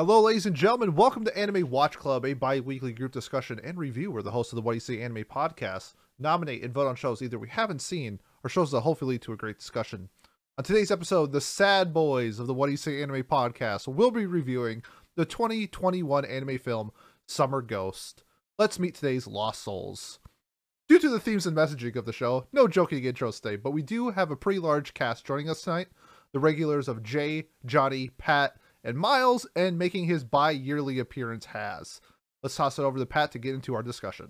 Hello, ladies and gentlemen. Welcome to Anime Watch Club, a bi weekly group discussion and review where the hosts of the What Do You See Anime podcast nominate and vote on shows either we haven't seen or shows that hopefully lead to a great discussion. On today's episode, the sad boys of the What Do You See Anime podcast will be reviewing the 2021 anime film Summer Ghost. Let's meet today's Lost Souls. Due to the themes and messaging of the show, no joking intros today, but we do have a pretty large cast joining us tonight. The regulars of Jay, Johnny, Pat, and Miles, and making his bi yearly appearance has. Let's toss it over to Pat to get into our discussion.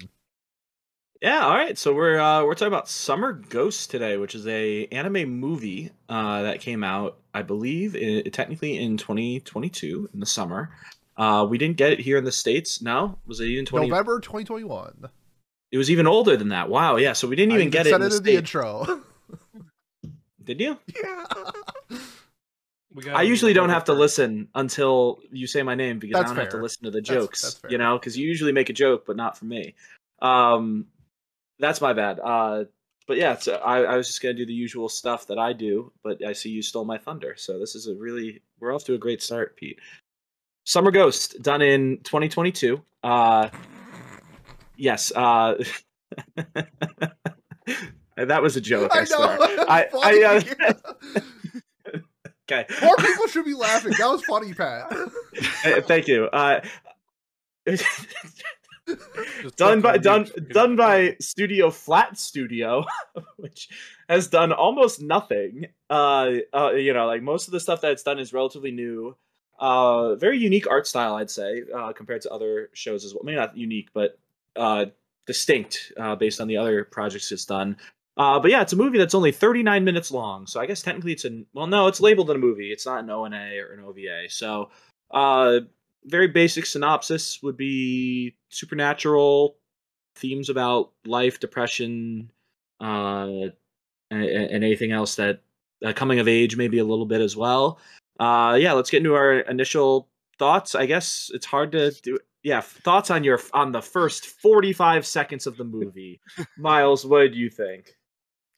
Yeah, all right. So we're uh, we're talking about Summer Ghost today, which is a anime movie uh, that came out, I believe, i technically in 2022 in the summer. Uh, we didn't get it here in the states. No, was it even 20- November 2021? It was even older than that. Wow. Yeah. So we didn't even, get it in, the, in the intro. Did you? Yeah. I usually don't have to listen until you say my name because that's I don't fair. have to listen to the jokes, that's, that's you know, because you usually make a joke, but not for me. Um, that's my bad. Uh, but yeah, so I, I was just gonna do the usual stuff that I do, but I see you stole my thunder. So this is a really we're off to a great start, Pete. Summer Ghost, done in 2022. Uh, yes. Uh, that was a joke. I, I swear. know. I, I, uh, okay. More people should be laughing. That was funny, Pat. Thank you. Uh, done by done done by Studio Flat Studio, which has done almost nothing. Uh, uh, you know, like most of the stuff that it's done is relatively new. Uh, very unique art style, I'd say, uh, compared to other shows as well. Maybe not unique, but uh, distinct uh, based on the other projects it's done. Uh, but yeah, it's a movie that's only 39 minutes long. So I guess technically it's a well, no, it's labeled in a movie. It's not an ONA or an OVA. So uh, very basic synopsis would be supernatural themes about life, depression, uh, and, and anything else that uh, coming of age maybe a little bit as well. Uh, yeah, let's get into our initial thoughts. I guess it's hard to do. Yeah, thoughts on your on the first forty five seconds of the movie. Miles, what do you think?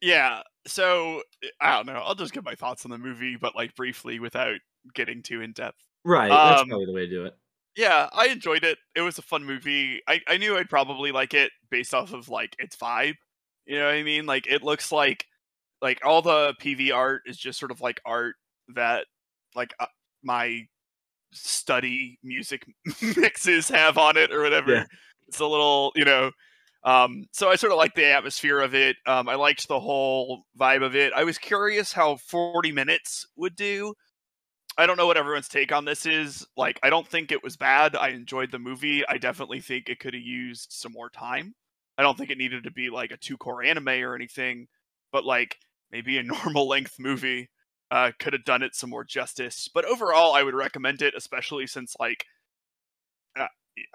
Yeah, so I don't know. I'll just give my thoughts on the movie, but like briefly without getting too in depth. Right, that's Um, probably the way to do it. Yeah, I enjoyed it. It was a fun movie. I, I knew I'd probably like it based off of like its vibe. You know what I mean? Like it looks like like all the PV art is just sort of like art that like uh, my study music mixes have on it or whatever. Yeah. It's a little, you know, um, so I sort of like the atmosphere of it. Um, I liked the whole vibe of it. I was curious how 40 minutes would do. I don't know what everyone's take on this is. Like, I don't think it was bad. I enjoyed the movie. I definitely think it could have used some more time. I don't think it needed to be like a two cour anime or anything, but like maybe a normal length movie uh, could have done it some more justice. But overall, I would recommend it, especially since like,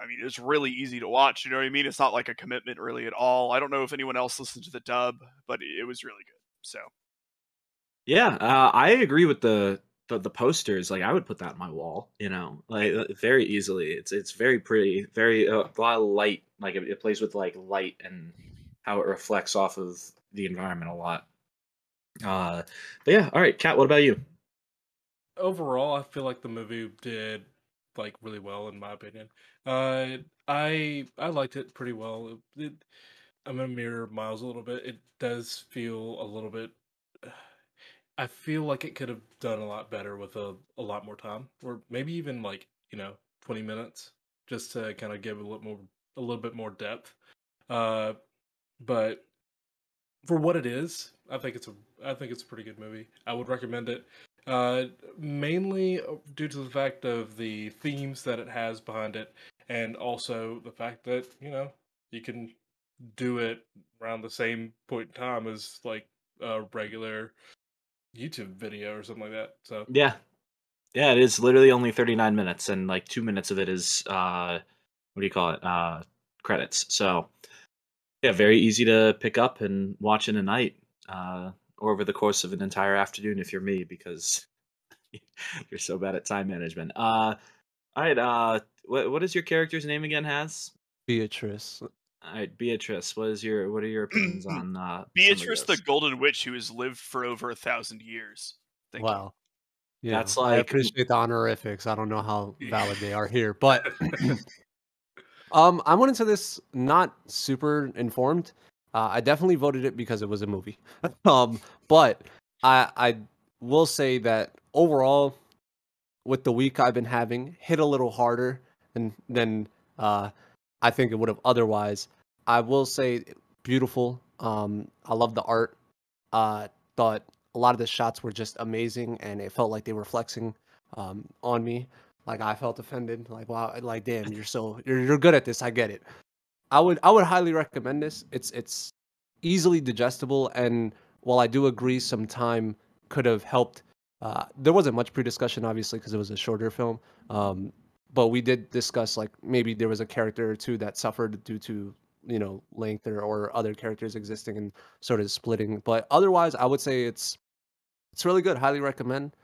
I mean, it's really easy to watch. You know what I mean? It's not like a commitment really at all. I don't know if anyone else listened to the dub, but it was really good. So Yeah, uh, I agree with the, the the posters. Like, I would put that on my wall. You know, like uh, very easily. It's it's very pretty, very uh, a lot of light. Like it, it plays with like light and how it reflects off of the environment a lot. Uh, but yeah, all right, Kat. What about you? overall i feel like the movie did like really well in my opinion. Uh i i liked it pretty well. It, it, i'm gonna mirror miles a little bit. It does feel a little bit i feel like it could have done a lot better with a, a lot more time or maybe even like you know 20 minutes just to kind of give a little more a little bit more depth. Uh but for what it is i think it's a i think it's a pretty good movie. I would recommend it uh, mainly due to the fact of the themes that it has behind it, and also the fact that you know you can do it around the same point in time as like a regular YouTube video or something like that. So Yeah, yeah. It is literally only thirty nine minutes, and like two minutes of it is uh, what do you call it? Uh, credits. So yeah, very easy to pick up and watch in a night. Uh, over the course of an entire afternoon if you're me because you're so bad at time management. Uh all right, uh what what is your character's name again has? Beatrice. All right, Beatrice, what is your what are your opinions on uh Beatrice, the Golden Witch, who has lived for over a thousand years. Thank you. wow. Yeah, That's like I appreciate the honorifics. I don't know how valid they are here, but um, I went into this not super informed. Uh, I definitely voted it because it was a movie. um, but I I will say that overall, with the week I've been having, hit a little harder than than uh, I think it would have otherwise. I will say beautiful. Um, I love the art. Uh, thought a lot of the shots were just amazing, and it felt like they were flexing um, on me. Like I felt offended. Like wow, like damn, you're so you're you're good at this. I get it. I would I would highly recommend this. It's it's easily digestible, and while I do agree, some time could have helped. Uh, there wasn't much pre-discussion, obviously, because it was a shorter film. Um, but we did discuss like maybe there was a character or two that suffered due to you know length or, or other characters existing and sort of splitting. But otherwise, I would say it's it's really good. Highly recommend.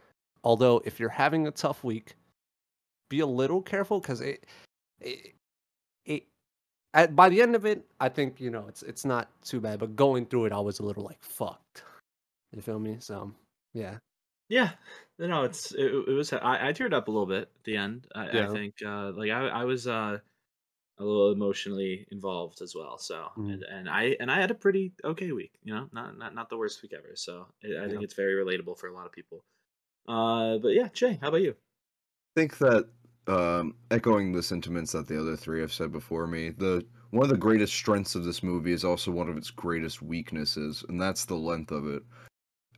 Although if you're having a tough week, be a little careful because it, it it at by the end of it, I think you know it's it's not too bad. But going through it, I was a little like fucked. You feel me? So yeah, Yeah, no, it's it, it was. I, I teared up a little bit at the end. I, I think uh, like I I was uh, a little emotionally involved as well. So Mhm. and, and I and I had a pretty okay week. You know, not not not the worst week ever. So I, I think it's very relatable for a lot of people. Uh, but yeah, Jay, how about you? I think that um, echoing the sentiments that the other three have said before me, the one of the greatest strengths of this movie is also one of its greatest weaknesses, and that's the length of it.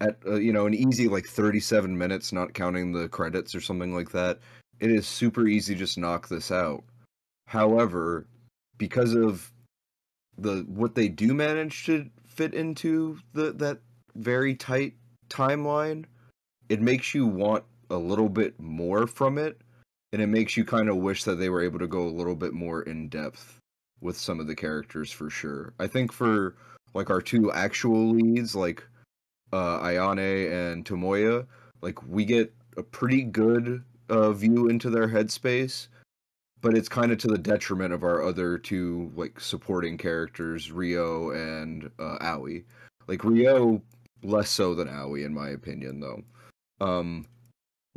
At uh, you know an easy like 37 minutes, not counting the credits or something like that, it is super easy to just knock this out. However, because of the what they do manage to fit into the that very tight timeline, it makes you want a little bit more from it and it makes you kind of wish that they were able to go a little bit more in depth with some of the characters for sure. I think for like our two actual leads like uh Ayane and Tomoya, like we get a pretty good uh view into their headspace, but it's kind of to the detriment of our other two like supporting characters, Rio and uh Aoi. Like Rio less so than Aoi in my opinion though. Um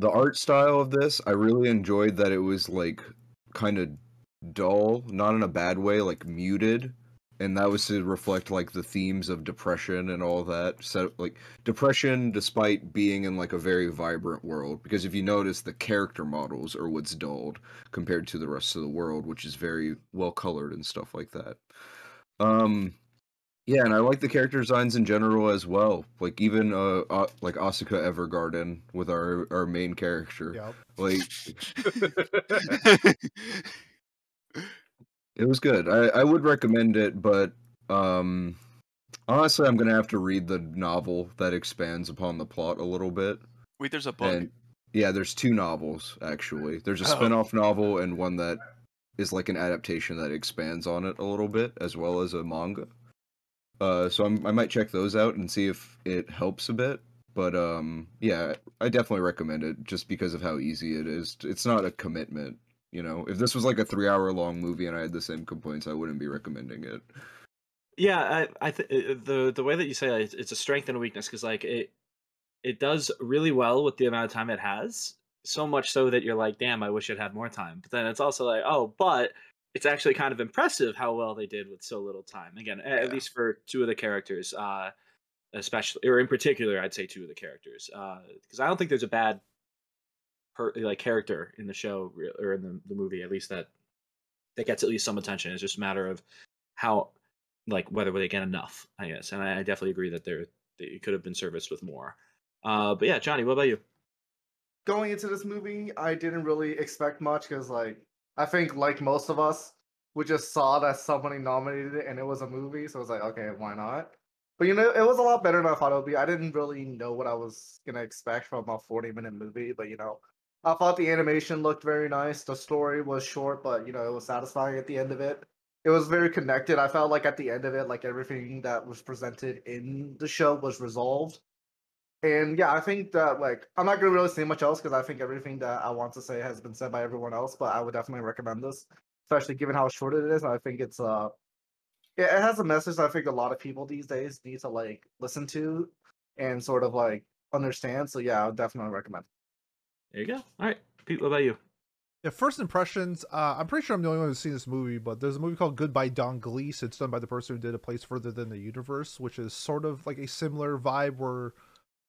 the art style of this, I really enjoyed that it was like kind of dull, not in a bad way, like muted. And that was to reflect like the themes of depression and all that. So like depression despite being in like a very vibrant world. Because if you notice the character models are what's dulled compared to the rest of the world, which is very well colored and stuff like that. Um yeah, and I like the character designs in general as well. Like even uh, uh like Asuka Evergarden with our our main character. Yep. Like it was good. I I would recommend it, but um honestly, I'm going to have to read the novel that expands upon the plot a little bit. Wait, there's a book. And yeah, there's two novels actually. There's a Oh. spin-off novel and one that is like an adaptation that expands on it a little bit as well as a manga. Uh so I'm, I might check those out and see if it helps a bit. But um yeah, I definitely recommend it just because of how easy it is. It's not a commitment, you know. If this was like a 3-hour long movie and I had the same complaints, I wouldn't be recommending it. Yeah, I, I th- the the way that you say it, it's a strength and a weakness because like it it does really well with the amount of time it has. So much so that you're like, damn, I wish it had more time. But then it's also like, oh, but it's actually kind of impressive how well they did with so little time. Again, a- at least for two of the characters, uh, especially or in particular, I'd say two of the characters because I don't think there's a bad per, like character in the show or in the, the movie at least that that gets at least some attention. It's just a matter of how like whether they get enough, I guess. And I, I definitely agree that there that it could have been serviced with more. Uh, but yeah, Johnny, what about you? going into this movie, I didn't really expect much because, like, I think, like most of us, we just saw that somebody nominated it and it was a movie, so it was like, okay, why not? But you know, it was a lot better than I thought it would be. I didn't really know what I was gonna expect from a forty-minute movie, but you know, I thought the animation looked very nice. The story was short, but you know, it was satisfying at the end of it. It was very connected. I felt like at the end of it, like everything that was presented in the show was resolved. And yeah, I think that like I'm not gonna really say much else because I think everything that I want to say has been said by everyone else. But I would definitely recommend this, especially given how short it is. I think it's uh, yeah, it has a message that I think a lot of people these days need to like listen to and sort of like understand. So yeah, I would definitely recommend. There you go. All right, Pete. What about you? Yeah, first impressions. Uh, I'm pretty sure I'm the only one who's seen this movie, but there's a movie called Goodbye Don Glees. It's done by the person who did A Place Further Than the Universe, which is sort of like a similar vibe where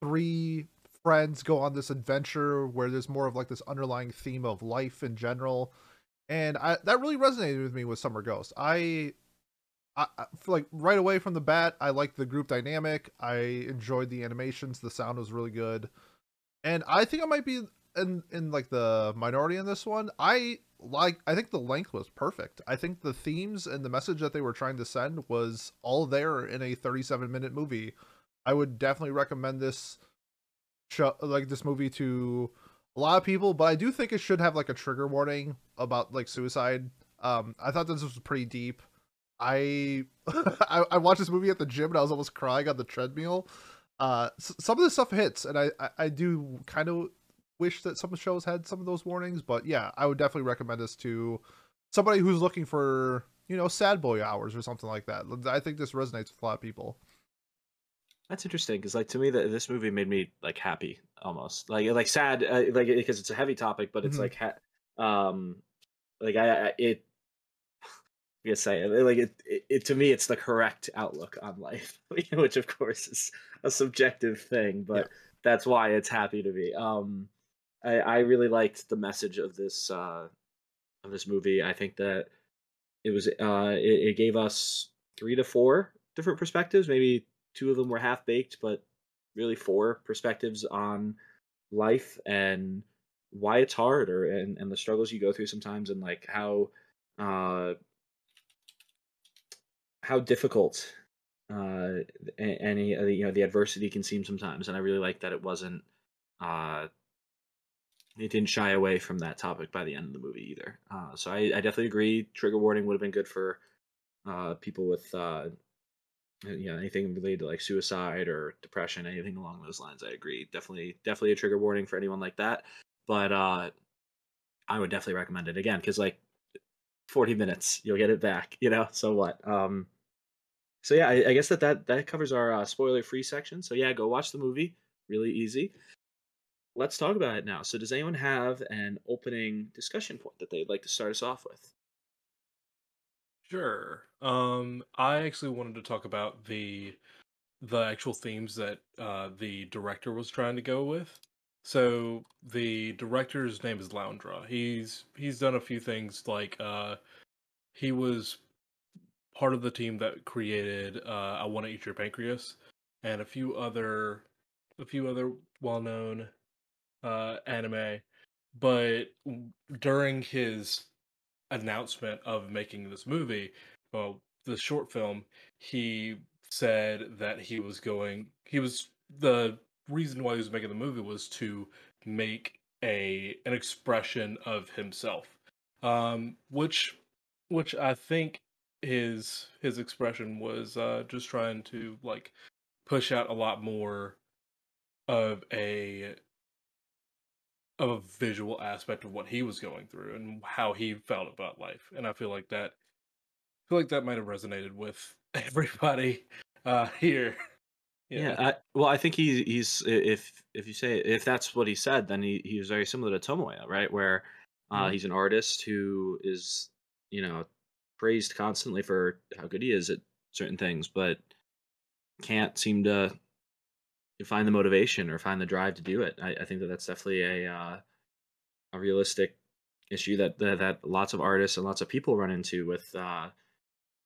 three friends go on this adventure where there's more of like this underlying theme of life in general, and I, that really resonated with me with Summer Ghost. I, I, I like right away from the bat, I liked the group dynamic. I enjoyed the animations. The sound was really good, and I think I might be in in like the minority in this one. I like I think the length was perfect. I think the themes and the message that they were trying to send was all there in a 37 minute movie. I would definitely recommend this show like this movie to a lot of people, but I do think it should have like a trigger warning about like suicide. Um I thought this was pretty deep. I I, I watched this movie at the gym and I was almost crying on the treadmill. Uh, s- some of this stuff hits, and I, I, I do kind of wish that some shows had some of those warnings, but yeah, I would definitely recommend this to somebody who's looking for you know sad boy hours or something like that. I think this resonates with a lot of people. That's interesting because, like, to me, that this movie made me like happy almost, like, like sad, uh, like because it's a heavy topic, but it's Mhm. like, ha- um, like I, I it. I guess say it, like it, it, it. To me, it's the correct outlook on life, which of course is a subjective thing, but that's why it's happy to be. Um, I, I really liked the message of this uh, of this movie. I think that it was uh, it, it gave us three to four different perspectives. Maybe two of them were half baked, but really four perspectives on life and why it's hard, or and, and the struggles you go through sometimes, and like how uh, how difficult uh, any you know the adversity can seem sometimes. And I really like that it wasn't. Uh, it didn't shy away from that topic by the end of the movie either. Uh, so I, I definitely agree. Trigger warning would have been good for uh, people with uh, you know anything related to like suicide or depression, anything along those lines. I agree. Definitely, definitely a trigger warning for anyone like that. But uh, I would definitely recommend it again because like 40 minutes, you'll get it back. You know, so what? Um, so yeah, I, I guess that that that covers our uh, spoiler free section. So yeah, go watch the movie. Really easy let's talk about it now. So, does anyone have an opening discussion point that they'd like to start us off with? Sure. Um, I actually wanted to talk about the the actual themes that uh, the director was trying to go with. So the director's name is loundraw. He's he's done a few things like uh, he was part of the team that created uh, I Want to Eat Your Pancreas and a few other a few other well known uh, anime. But during his announcement of making this movie, well, the short film, he said that he was going. He was the reason why he was making the movie was to make a an expression of himself, um, which which I think his his expression was uh, just trying to like push out a lot more of a of a visual aspect of what he was going through and how he felt about life. And I feel like that I feel like that might have resonated with everybody uh here. Yeah, I, well, I think he, he's if if you say if that's what he said, then he, he was very similar to Tomoya, right? Where uh, Mhm. he's an artist who is you know praised constantly for how good he is at certain things, but can't seem to find the motivation or find the drive to do it. I, I think that that's definitely a uh, a realistic issue that, that that lots of artists and lots of people run into with uh,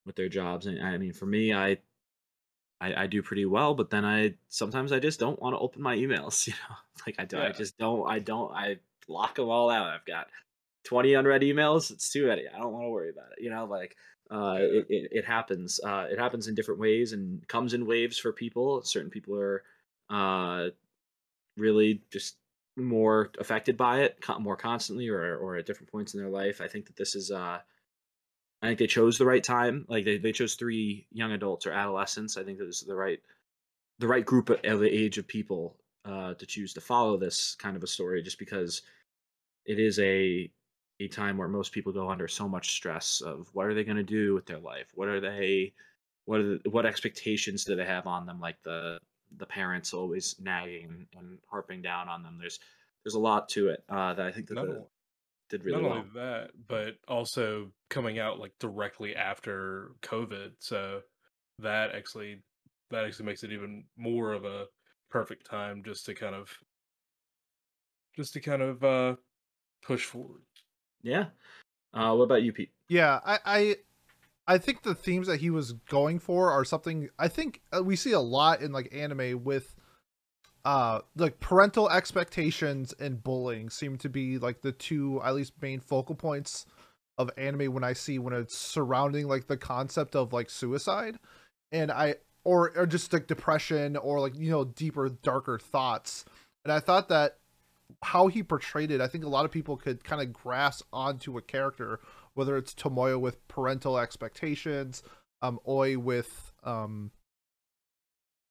with their jobs. And I mean, for me, I, I I do pretty well, but then I sometimes I just don't want to open my emails. You know, like I don't. I just don't. I don't. I block them all out. I've got twenty unread emails. It's too many. I don't want to worry about it. You know, like uh, it, it it happens. Uh, it happens in different ways and comes in waves for people. Certain people are uh, really just more affected by it more constantly or or at different points in their life. I think that this is uh I think they chose the right time. Like they, they chose three young adults or adolescents. I think that this is the right the right group of the age of people uh to choose to follow this kind of a story just because it is a a time where most people go under so much stress of what are they going to do with their life? What are they what are the, what expectations do they have on them like the the parents always nagging and harping down on them. There's there's a lot to it uh, that I think that Not the, only- did really Not well. only that, but also coming out like directly after COVID, so that actually that actually makes it even more of a perfect time just to kind of just to kind of uh push forward. Yeah. Uh, what about you, Pete? Yeah, I, I I think the themes that he was going for are something I think uh, we see a lot in like anime with uh like parental expectations and bullying seem to be like the two at least main focal points of anime when I see when it's surrounding like the concept of like suicide. And I or or just like depression or like you know deeper darker thoughts. And I thought that how he portrayed it I think a lot of people could kind of grasp onto a character whether it's Tomoyo with parental expectations, um, Aoi with um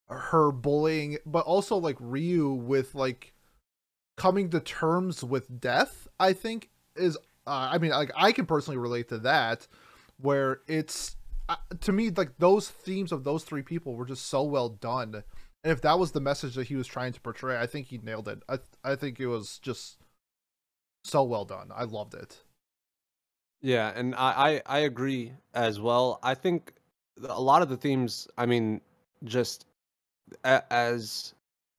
her bullying, but also like Ryu with like coming to terms with death, I think is uh, I mean like I can personally relate to that where it's uh, to me like those themes of those three people were just so well done. And if that was the message that he was trying to portray, I think he nailed it. I I think it was just so well done. I loved it. Yeah, and I, I I agree as well. I think a lot of the themes, I mean, just a, as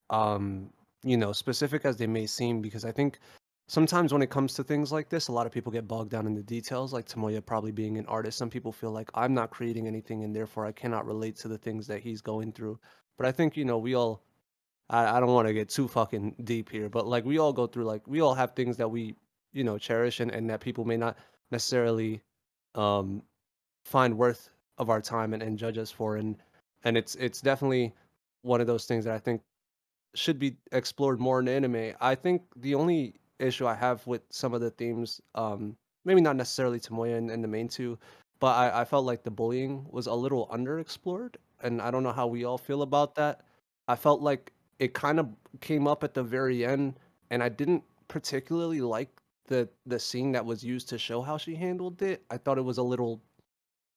um you know specific as they may seem, because I think sometimes when it comes to things like this, a lot of people get bogged down in the details. Like Tomoya probably being an artist, some people feel like I'm not creating anything, and therefore I cannot relate to the things that he's going through. But I think you know we all. I, I don't want to get too fucking deep here, but like we all go through like we all have things that we you know cherish and, and that people may not necessarily um, find worth of our time and, and judge us for and and it's it's definitely one of those things that I think should be explored more in anime. I think the only issue I have with some of the themes, um, maybe not necessarily Tomoya and, and the main two, but I, I felt like the bullying was a little underexplored, and I don't know how we all feel about that. I felt like it kind of came up at the very end, and I didn't particularly like the the scene that was used to show how she handled it. I thought it was a little,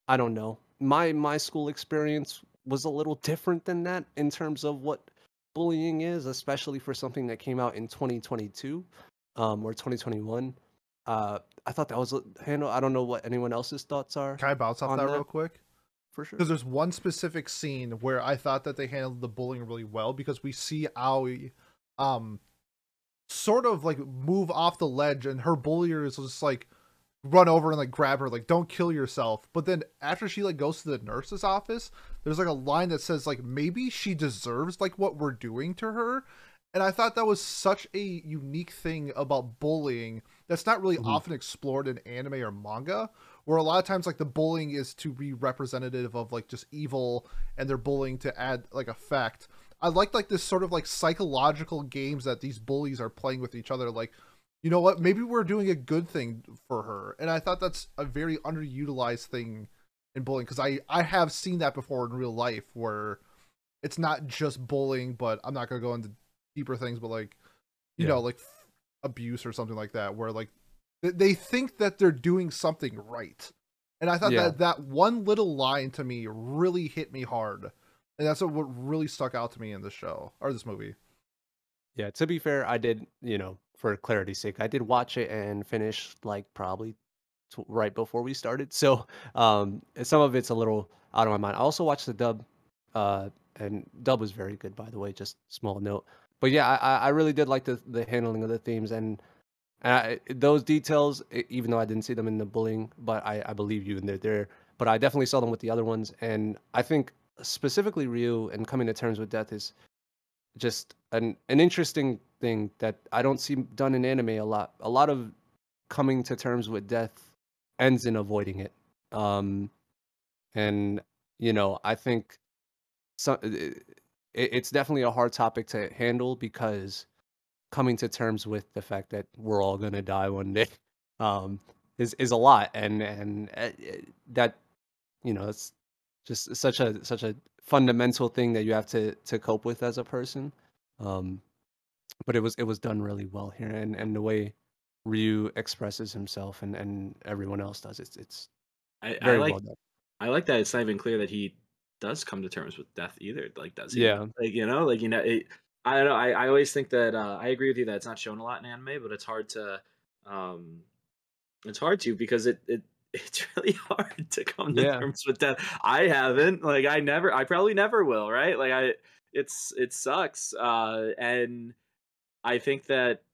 I don't know. My my school experience was a little different than that in terms of what bullying is, especially for something that came out in 2022 um, or 2021. Uh, I thought that was a handle. I don't know what anyone else's thoughts are. Can I bounce off that, that? real quick? For sure. Because there's one specific scene where I thought that they handled the bullying really well because we see Aoi um sort of like move off the ledge and her bullier is just like run over and like grab her like don't kill yourself. But then after she like goes to the nurse's office there's like a line that says like maybe she deserves like what we're doing to her. And i thought that was such a unique thing about bullying that's not really Mhm. often explored in anime or manga where a lot of times like the bullying is to be representative of like just evil and they're bullying to add like effect i like like this sort of like psychological games that these bullies are playing with each other like you know what maybe we're doing a good thing for her and i thought that's a very underutilized thing in bullying because i i have seen that before in real life where it's not just bullying but i'm not going to go into deeper things but like you Yeah. know like f- abuse or something like that where like th- they think that they're doing something right and i thought Yeah. that that one little line to me really hit me hard and that's what, really stuck out to me in the show or this movie Yeah, to be fair, I did, you know, for clarity's sake, I did watch it and finish like probably t- right before we started. So, um, some of it's a little out of my mind. I also watched the dub, uh, and dub was very good, by the way. Just small note. But yeah, I, I- really did like the the handling of the themes and. And I, those details, even though I didn't see them in the bullying, but I, I believe you, and they're there. But I definitely saw them with the other ones, and I think specifically Ryu and coming to terms with death is just an an interesting thing that I don't see done in anime a lot. A lot of coming to terms with death ends in avoiding it. Um, and you know, I think so, it, it's definitely a hard topic to handle because coming to terms with the fact that we're all gonna die one day um, is is a lot, and and uh, that you know it's just such a such a fundamental thing that you have to to cope with as a person. Um, but it was it was done really well here, and and the way Ryu expresses himself and and everyone else does it's it's I, I very like well done. I like that it's not even clear that he does come to terms with death either. Like, does he? Yeah. Like, you know, like you know, it, I don't know. I, I always think that uh, I agree with you that it's not shown a lot in anime, but it's hard to um, it's hard to because it it it's really hard to come to Yeah. terms with death. I haven't like I never I probably never will, right? Like I it's it sucks. Uh and I think that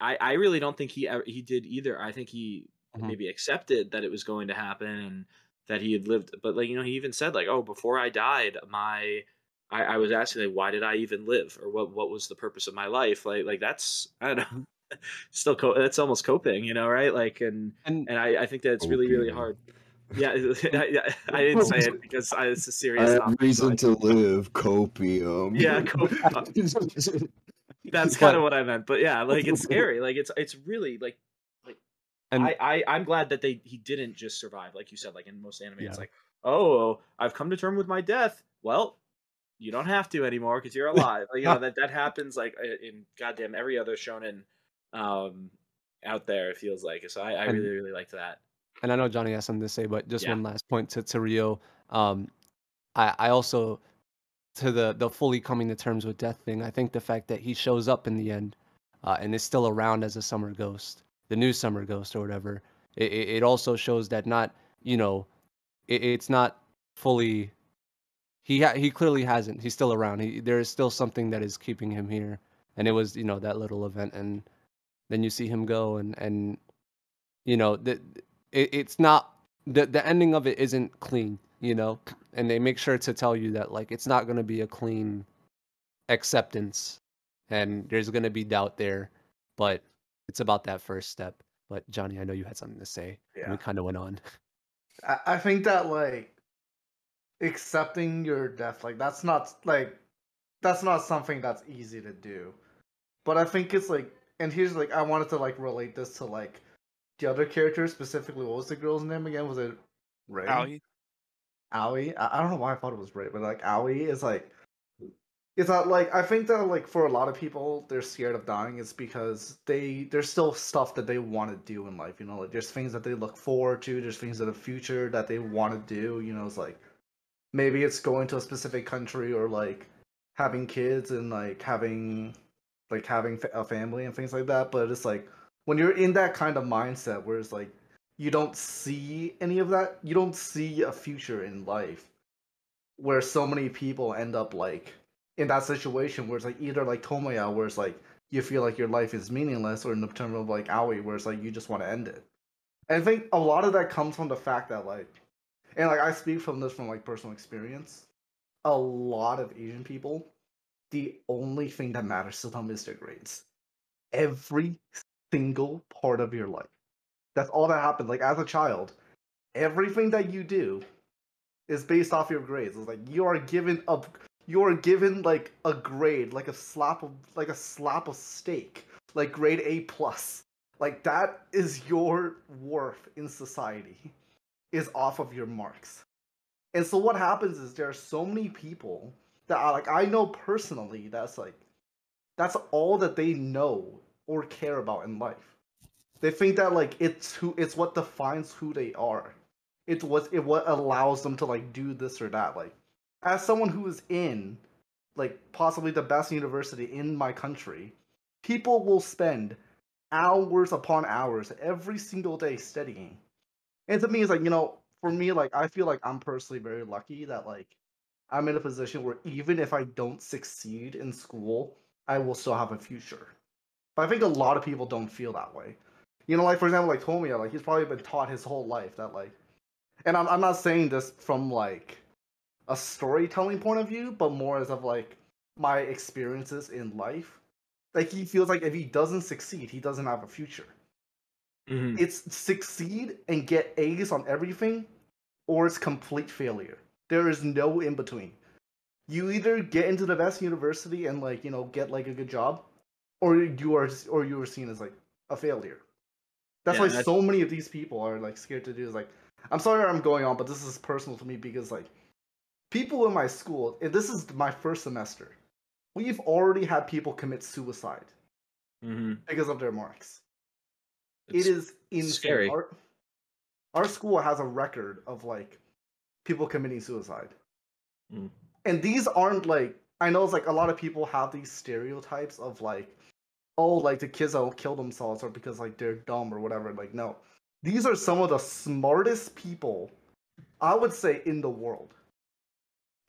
I I really don't think he ever, he did either. I think he Mhm. maybe accepted that it was going to happen and that he had lived but like you know he even said like oh before I died my I, I was asking like why did I even live or what what was the purpose of my life like like that's I don't know still co- that's almost coping you know right like and And and I, I think that it's really really hard yeah I, I didn't say it because I, it's a serious I have topic, reason so to live. Copium. I- yeah copium. that's kind of what I meant but yeah like it's scary like it's it's really like and I, I I'm glad that they he didn't just survive, like you said, like in most anime, Yeah. it's like, oh, I've come to term with my death. Well, you don't have to anymore because you're alive. Like, you know that that happens like in goddamn every other shonen um out there. It feels like so. I, I really really liked that. and I know Johnny has something to say, but just Yeah. one last point to, to Rio. Um, I, I also to the the fully coming to terms with death thing. I think the fact that he shows up in the end uh, and is still around as a summer ghost, the new summer ghost or whatever. It, it, it also shows that not you know, it, it's not fully. He ha- he clearly hasn't. He's still around. He there is still something that is keeping him here, and it was you know that little event, and then you see him go, and and you know that it, it's not the the ending of it isn't clean, you know, and they make sure to tell you that like it's not going to be a clean acceptance, and there's going to be doubt there, but it's about that first step. But Johnny, I know you had something to say. and Yeah. we kind of went on. I, I think that like accepting your death, like that's not like that's not something that's easy to do. But I think it's like, and here's like I wanted to like relate this to like the other characters specifically. What was the girl's name again? Was it Ray? Aoi? Aoi. I, I don't know why I thought it was Ray, but like Aoi is like it's not like I think that like for a lot of people they're scared of dying is because they there's still stuff that they want to do in life, you know, like there's things that they look forward to, there's things in the future that they want to do, you know, it's like maybe it's going to a specific country or like having kids and like having like having a family and things like that, but it's like when you're in that kind of mindset where it's like you don't see any of that, you don't see a future in life where so many people end up like in that situation where it's like either like Tomoya where it's like you feel like your life is meaningless or in the term of like Aoi where it's like you just want to end it. And I think a lot of that comes from the fact that like and like I speak from this from like personal experience. A lot of Asian people, the only thing that matters to them is their grades. Every single part of your life. That's all that happens. Like as a child, everything that you do is based off your grades. It's like you are given a you are given like a grade, like a slap of like a slap of steak, like grade A plus. Like that is your worth in society, is off of your marks. And so what happens is there are so many people that are like I know personally that's like that's all that they know or care about in life. They think that like it's who it's what defines who they are. It's what it what allows them to like do this or that. Like as someone who is in like possibly the best university in my country, people will spend hours upon hours every single day studying. And to me it's like, you know, for me like I feel like I'm personally very lucky that like I'm in a position where even if I don't succeed in school, I will still have a future. But I think a lot of people don't feel that way. You know, like for example, like Tomoya, like he's probably been taught his whole life that like, and I'm I'm not saying this from like a storytelling point of view, but more as of like my experiences in life. Like he feels like if he doesn't succeed, he doesn't have a future. Mhm. It's succeed and get A's on everything, or it's complete failure. There is no in between. You either get into the best university and like you know get like a good job, or you are or you are seen as like a failure. That's Yeah, why that's- so many of these people are like scared to do. Is like, I'm sorry I'm going on, but this is personal to me because like people in my school, and this is my first semester, we've already had people commit suicide Mhm. because of their marks. It's- it is insane. scary. Our, our school has a record of like people committing suicide. Mm. And these aren't like I know it's like a lot of people have these stereotypes of like, oh, like the kids that will kill themselves or because like they're dumb or whatever. Like, no, these are some of the smartest people, I would say, in the world.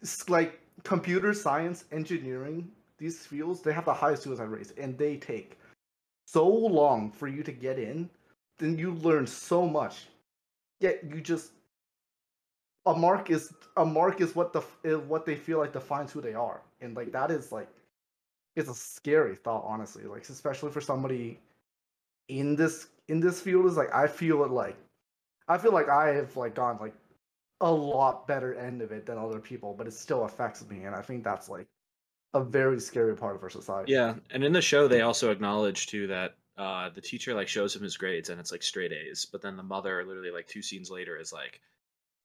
It's like computer science, engineering, these fields, they have the highest suicide rates, and they take so long for you to get in. Then you learn so much, yet you just a mark is a mark is what the is what they feel like defines who they are, and like that is like it's a scary thought, honestly. Like especially for somebody in this in this field is like I feel it like I feel like I have like gone like a lot better end of it than other people, but it still affects me, and I think that's like a very scary part of our society. Yeah, and in the show they also acknowledge too that uh, the teacher like shows him his grades and it's like straight A's, but then the mother literally like two scenes later is like,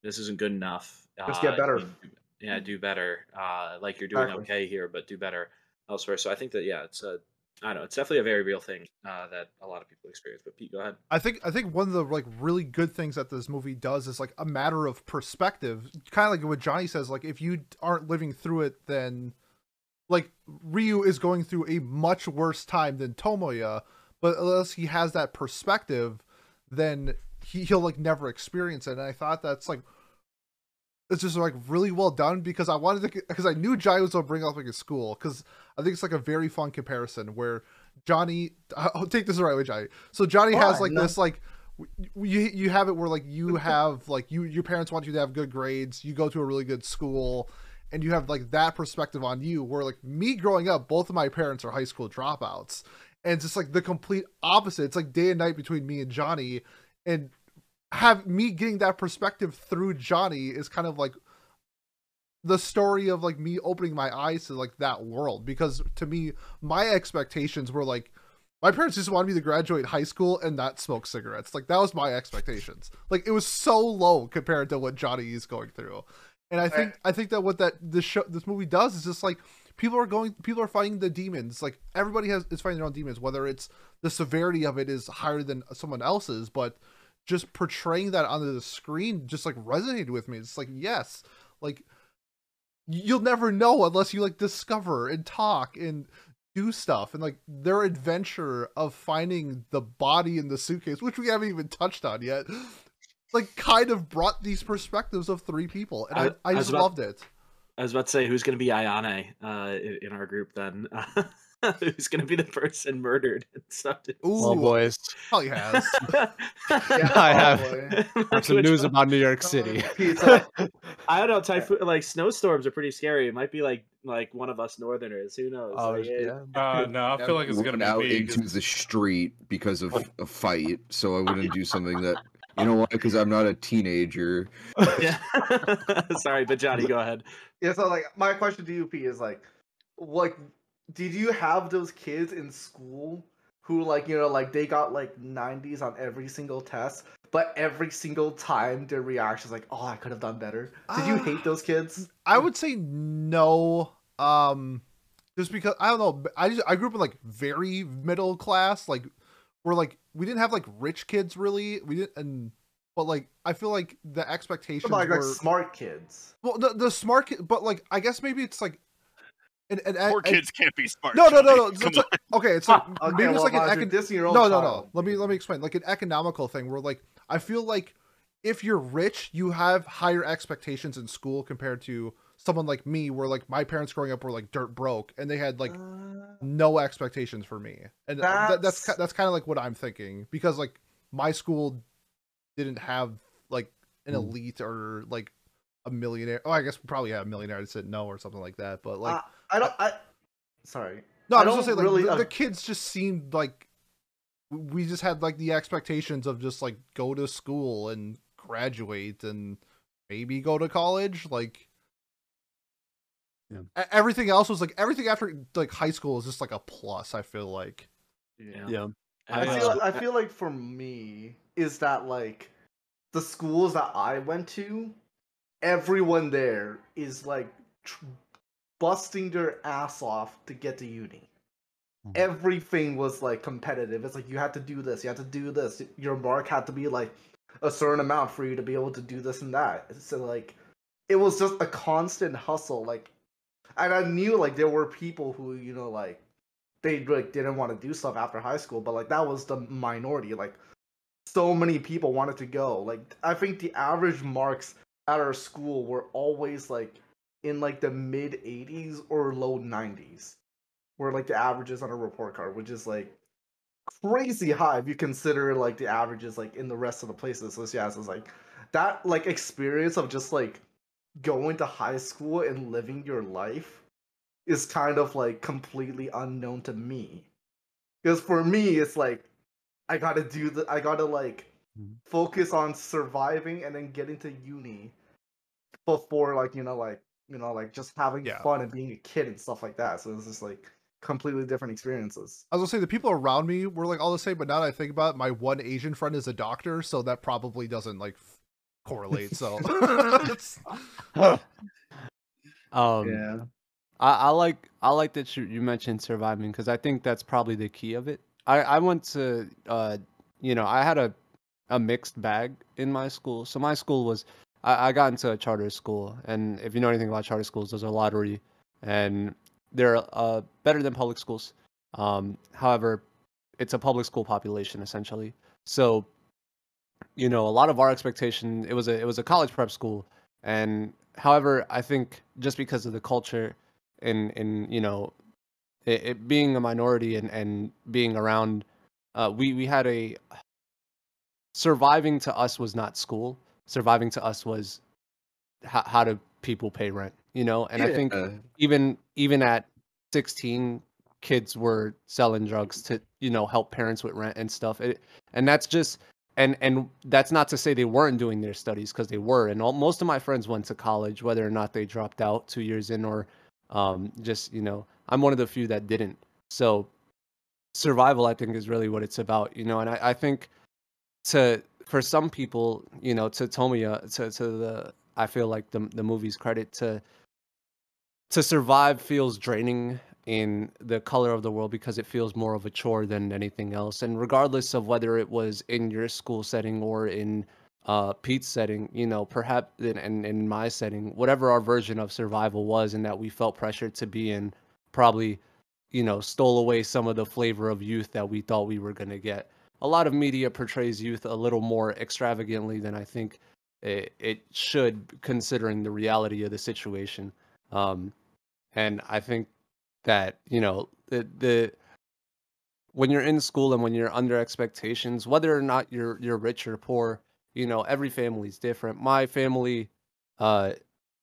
"This isn't good enough. Just get better." you- yeah, do better. Uh, like you're doing Exactly. okay here, but do better elsewhere. So I think that yeah, it's a I don't know, it's definitely a very real thing uh, that a lot of people experience. But Pete, go ahead. I think I think one of the like really good things that this movie does is like a matter of perspective. Kind of like what Johnny says, like if you aren't living through it, then like Ryu is going through a much worse time than Tomoya, but unless he has that perspective, then he, he'll like never experience it. And I thought that's like it's just like really well done because I wanted to because I knew Johnny was gonna bring up like a school because I think it's like a very fun comparison where Johnny I'll oh, take this the right way Johnny so Johnny has like no. this like you you have it where like you have like you your parents want you to have good grades you go to a really good school and you have like that perspective on you where like me growing up both of my parents are high school dropouts and it's just like the complete opposite it's like day and night between me and Johnny and have me getting that perspective through Johnny is kind of like the story of like me opening my eyes to like that world. Because to me my expectations were like my parents just wanted me to graduate high school and not smoke cigarettes. Like that was my expectations. Like it was so low compared to what Johnny is going through. And I think I think that what that this show this movie does is just like people are going people are fighting the demons. Like everybody has is fighting their own demons whether it's the severity of it is higher than someone else's but just portraying that onto the screen just like resonated with me it's like yes like you'll never know unless you like discover and talk and do stuff and like their adventure of finding the body in the suitcase which we haven't even touched on yet like kind of brought these perspectives of three people and i, I- I, just about- loved it I was about to say who's going to be Ayane uh, in, in our group then. who's going to be the person murdered and stuff? Ooh, Well, boys, probably has I have- probably. have some news one? about New York City. I don't know. Typhoon, like snowstorms, are pretty scary. It might be like like one of us Northerners. Who knows? Oh Like, yeah. Uh, no, I feel like it's gonna out be me. into 'cause- the street because of a fight, so I wouldn't do something that you know why? Because I'm not a teenager. Yeah. Sorry, but Johnny, go ahead. Yeah, so like my question to you, P, is like, like, did you have those kids in school who like you know like they got like 90s on every single test, but every single time their reaction is like, oh, I could have done better. Did you Ah. hate those kids? I would say no. Um, just because I don't know. I just I grew up in like very middle class. Like we're like we didn't have like rich kids really. We didn't, and but like I feel like the expectations Like, like were smart kids. well the the smart kid. But like I guess maybe it's like. And, and, Poor and- kids can't be smart. No, no, no, no. It's, Come it's okay, it's like Okay, maybe it's well, like an Miles, you're econ- dissing your own no, no, no. child. Let me let me explain. Like an economical thing where like I feel like if you're rich, you have higher expectations in school compared to someone like me, where like my parents growing up were like dirt broke and they had like Uh, no expectations for me, and that, that's That's- kind of like what I'm thinking because like my school didn't have like an Hmm. elite or like a millionaire. Oh, I guess we probably had a millionaire that said no or something like that. But like, uh, I don't. I sorry. no, I I'm just gonna say like really, the, uh, the kids just seemed like we just had like the expectations of just like go to school and graduate and maybe go to college like Yeah. everything else was like everything after like high school is just like a plus i feel like Yeah. Yeah. I Uh, feel I feel like for me is that like the schools that I went to, everyone there is like tr- busting their ass off to get to uni. Mhm. Everything was like competitive. It's like you had to do this, you had to do this. Your mark had to be like a certain amount for you to be able to do this and that. So like it was just a constant hustle. Like and I knew like there were people who you know like they like didn't want to do stuff after high school, but like that was the minority. Like so many people wanted to go. Like I think the average marks at our school were always like in like the mid 80s or low 90s, were like the averages on a report card, which is like crazy high if you consider like the averages like in the rest of the places. So yeah, so it's like that like experience of just like going to high school and living your life is kind of like completely unknown to me. Because for me, it's like I gotta do the I gotta like Mhm. focus on surviving and then getting to uni before like you know like you know like just having Yeah. fun and being a kid and stuff like that. So it's just like completely different experiences. I was gonna say the people around me were like all the same, but now that I think about it, my one Asian friend is a doctor, so that probably doesn't like f- correlate. So it's- Um, yeah. I, I like I like that you, you mentioned surviving because I think that's probably the key of it. I, I went to uh you know I had a a mixed bag in my school. So my school was I, I got into a charter school, and if you know anything about charter schools, there's a lottery, and they're uh better than public schools. Um, however, it's a public school population essentially. So you know a lot of our expectation it was a it was a college prep school and however i think just because of the culture in in you know it, it being a minority and and being around uh we we had a surviving to us was not school surviving to us was how, how do people pay rent you know? And i think even even at 16 kids were selling drugs to you know help parents with rent and stuff. It, and that's just and and that's not to say they weren't doing their studies because they were. And all, most of my friends went to college whether or not they dropped out two years in or um, just you know i'm one of the few that didn't. So survival i think is really what it's about you know? And i, I think to for some people you know to Tomoya to, to the i feel like the, the movie's credit to to survive feels draining in the color of the world because it feels more of a chore than anything else. And regardless of whether it was in your school setting or in uh pete's setting you know perhaps in, in, in my setting whatever our version of survival was and that we felt pressured to be in probably you know stole away some of the flavor of youth that we thought we were going to get a lot of media portrays youth a little more extravagantly than i think it, it should considering the reality of the situation. Um and i think that you know the the when you're in school and when you're under expectations whether or not you're you're rich or poor you know every family's different. My family uh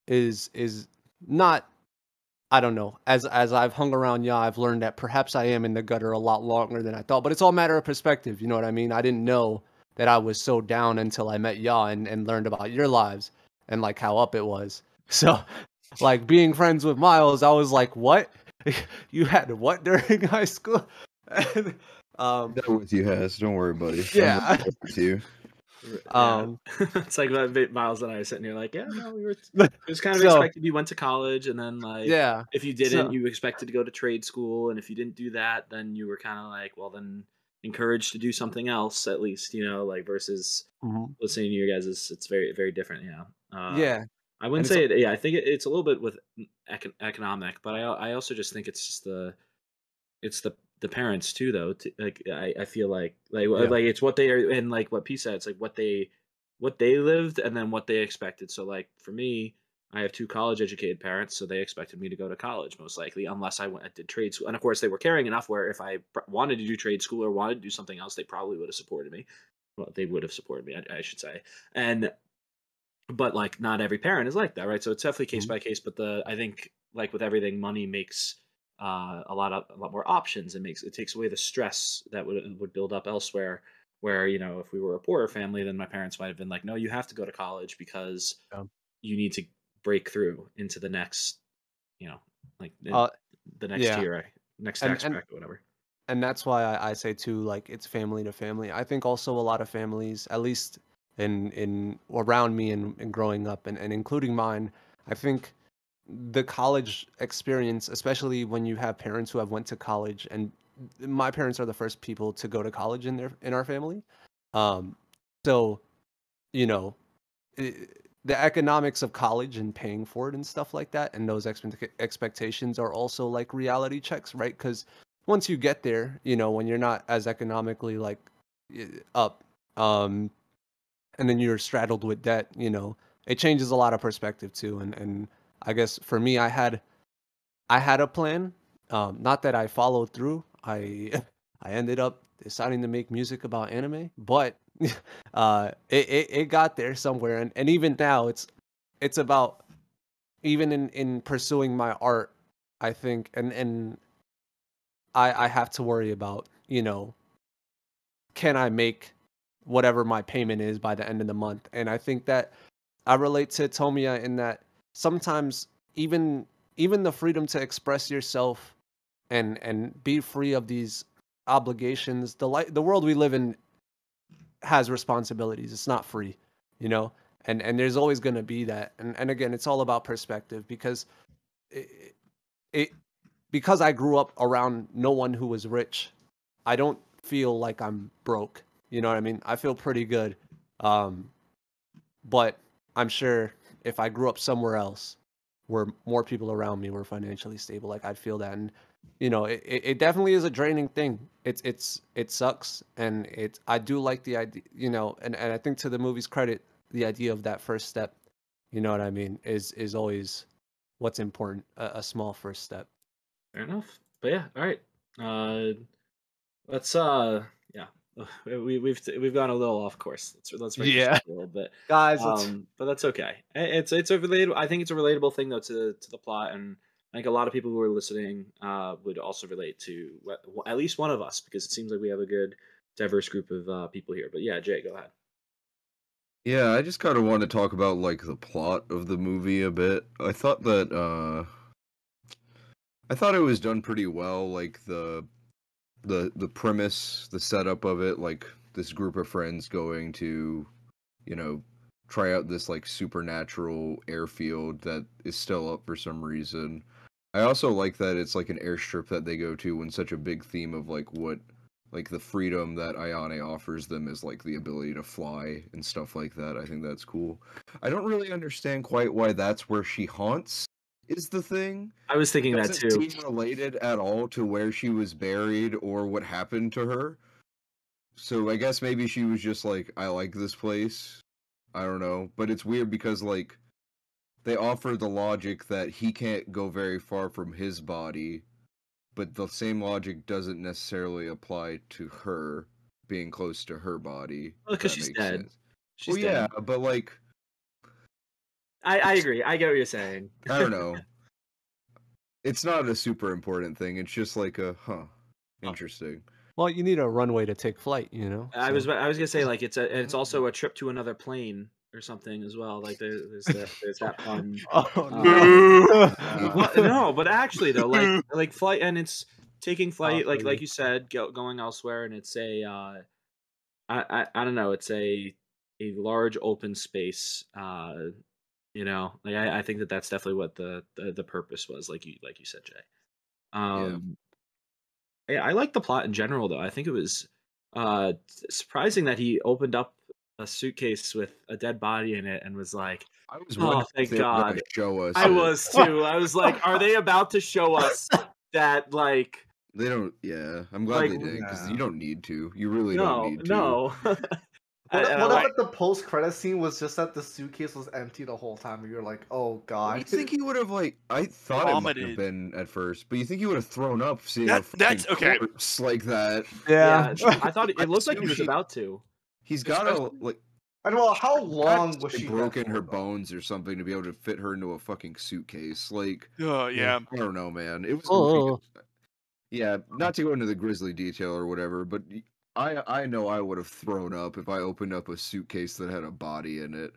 is is not i don't know as as i've hung around yeah i've learned that perhaps i am in the gutter a lot longer than i thought but it's all a matter of perspective you know what i mean i didn't know that i was so down until i met ya and, and learned about your lives and like how up it was so like being friends with miles i was like what you had what during high school And, um with you, Has. Don't worry, buddy. I'm Yeah. forward to you. Um it's like Miles and I are sitting here like, yeah, no, we were. It was kind of So- expected. You went to college, and then like, yeah if you didn't, So- you expected to go to trade school, and if you didn't do that, then you were kind of like, well, then encouraged to do something else at least, you know, like versus mhm. listening to you guys is it's very very different. Yeah. Uh, yeah I wouldn't say it. Yeah, I think it, it's a little bit with econ- economic, but I I also just think it's just the it's the the parents too though. To, like I, I feel like like Yeah. like it's what they are and like what P said. It's like what they what they lived and then what they expected. So like for me, I have two college educated parents, so they expected me to go to college most likely, unless I went I did trade school. And of course, they were caring enough where if I pr- wanted to do trade school or wanted to do something else, they probably would have supported me. Well, they would have supported me, I, I should say. And but like not every parent is like that right so it's definitely case Mhm. by case but the i think like with everything money makes uh, a lot of a lot more options it makes it takes away the stress that would would build up elsewhere where you know if we were a poorer family then my parents might have been like no you have to go to college because Yeah. you need to break through into the next you know like the- Uh, the next yeah. tier next tax and- bracket whatever and that's why I, I say too like it's family to family i think also a lot of families at least in in around me and, and growing up and, and including mine i think the college experience especially when you have parents who have went to college and my parents are the first people to go to college in their in our family. Um so you know i the economics of college and paying for it and stuff like that and those expe- expectations are also like reality checks right? Because once you get there you know when you're not as economically like up um and then you're straddled with debt you know it changes a lot of perspective too and and i guess for me i had i had a plan um not that i followed through. I i ended up deciding to make music about anime but uh it, it, it got there somewhere. And, and even now it's it's about even in in pursuing my art i think and and i i have to worry about you know can i make whatever my payment is by the end of the month? And i think that i relate to Tomoya in that sometimes even even the freedom to express yourself and and be free of these obligations the li- the world we live in has responsibilities. It's not free you know? And and there's always going to be that. And and again it's all about perspective because it, it because i grew up around no one who was rich i don't feel like i'm broke. You know what i mean? I feel pretty good. Um but i'm sure if i grew up somewhere else where more people around me were financially stable like i'd feel that and you know it, it it definitely is a draining thing it's it's it sucks and it's i do like the idea you know and, and i think to the movie's credit the idea of that first step you know what i mean is is always what's important a, a small first step Fair enough. But yeah, all right. Uh, let's uh, yeah, we we've we've gone a little off course. Let's let's Yeah. a little bit. guys Um, but that's okay. It's it's a relatable. I think it's a relatable thing though to to the plot, and I think a lot of people who are listening uh would also relate to what, at least one of us because it seems like we have a good diverse group of uh, people here. But yeah, Jay, go ahead. Yeah, I just kind of want to talk about like the plot of the movie a bit. I thought that uh I thought it was done pretty well like the the the premise, the setup of it, like this group of friends going to you know try out this like supernatural airfield that is still up for some reason. I also like that it's like an airstrip that they go to when such a big theme of like what like the freedom that Ayane offers them is like the ability to fly and stuff like that. I think that's cool. I don't really understand quite why that's where she haunts is the thing. I was thinking that too. seem related at all to where she was buried or what happened to her. So I guess maybe she was just like, I like this place. I don't know, but it's weird because like they offer the logic that he can't go very far from his body, but the same logic doesn't necessarily apply to her being close to her body. Well, if 'cause that she's dead. She's well, dead. yeah, but like I I agree. I get what you're saying. I don't know. it's not a super important thing. It's just like a huh, interesting. well you need a runway to take flight you know I was I was gonna say like it's a it's also a trip to another plane or something as well. Like there, there's that there's that fun. oh, Uh, no. Well, no, but actually though, like like flight and it's taking flight like really? like you said, go, going elsewhere, and it's a uh, I, I I don't know, it's a a large open space. Uh, you know, like I, I think that that's definitely what the, the the purpose was, like you like you said, Jay. Um, yeah, I like the plot in general though. I think it was uh surprising that he opened up a suitcase with a dead body in it and was like I was Oh, thank if they were gonna God. show us. I it. was too. I was like, are they about to show us that like They don't. Yeah, I'm glad Like- they didn't because Nah. you don't need to. You really no, don't need to. no. What, And I what like- if the post credit scene was just that the suitcase was empty the whole time, and you're like, "Oh God!" You think he would have like? I thought it might have been at first, but you think he would have thrown up seeing That- a that's- fucking okay. corpse like that? yeah, yeah I thought it, I it looked like he was she- about to. He's got to Especially- like. And well, how long was she broken her though? bones or something to be able to fit her into a fucking suitcase? Like, Oh yeah. I don't know, man. It was. Oh. Yeah, not to go into the grisly detail or whatever, but y- I I know I would have thrown up if I opened up a suitcase that had a body in it.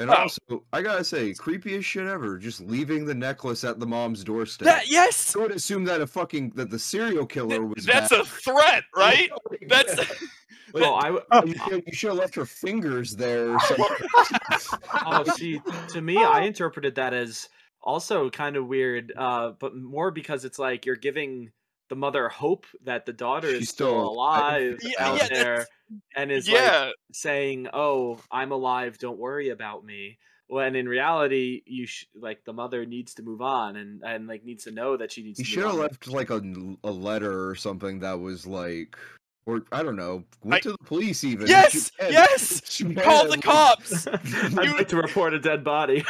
And Oh. also, I gotta say, creepiest shit ever, just leaving the necklace at the mom's doorstep. That yes. I would assume that a fucking that the serial killer was. That's back. a threat, right? That's Well, I w- You should, you should have left her fingers there. Oh see, to me, I interpreted that as also kind of weird, uh, but more because it's like you're giving the mother hope that the daughter is She's still still alive Yeah, out yeah, there and is like saying, "Oh, I'm alive. Don't worry about me." When in reality, you sh- like the mother needs to move on and and like needs to know that she needs. He to should move have on. left like a, a letter or something that was like, or I don't know, went I- to the police even. yes, She yes. she Call the cops. I'd like to report a dead body.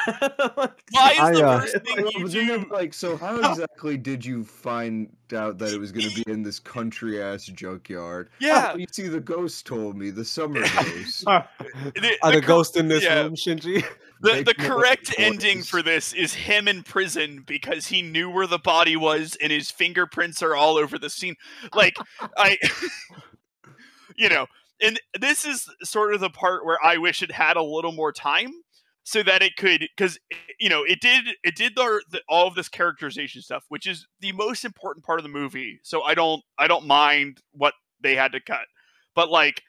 Why is I, the uh, first thing Well, you but do? Like, so how exactly did you find out that it was going to be in this country ass junkyard? Yeah, Oh, you see, the ghost told me, the summer ghost. the, Are the cor- ghosts in this yeah. room, Shinji? The, the correct ending for this is him in prison because he knew where the body was and his fingerprints are all over the scene. Like I you know, and this is sort of the part where I wish it had a little more time so that it could cuz you know, it did it did the, the all of this characterization stuff, which is the most important part of the movie. So I don't I don't mind what they had to cut. But like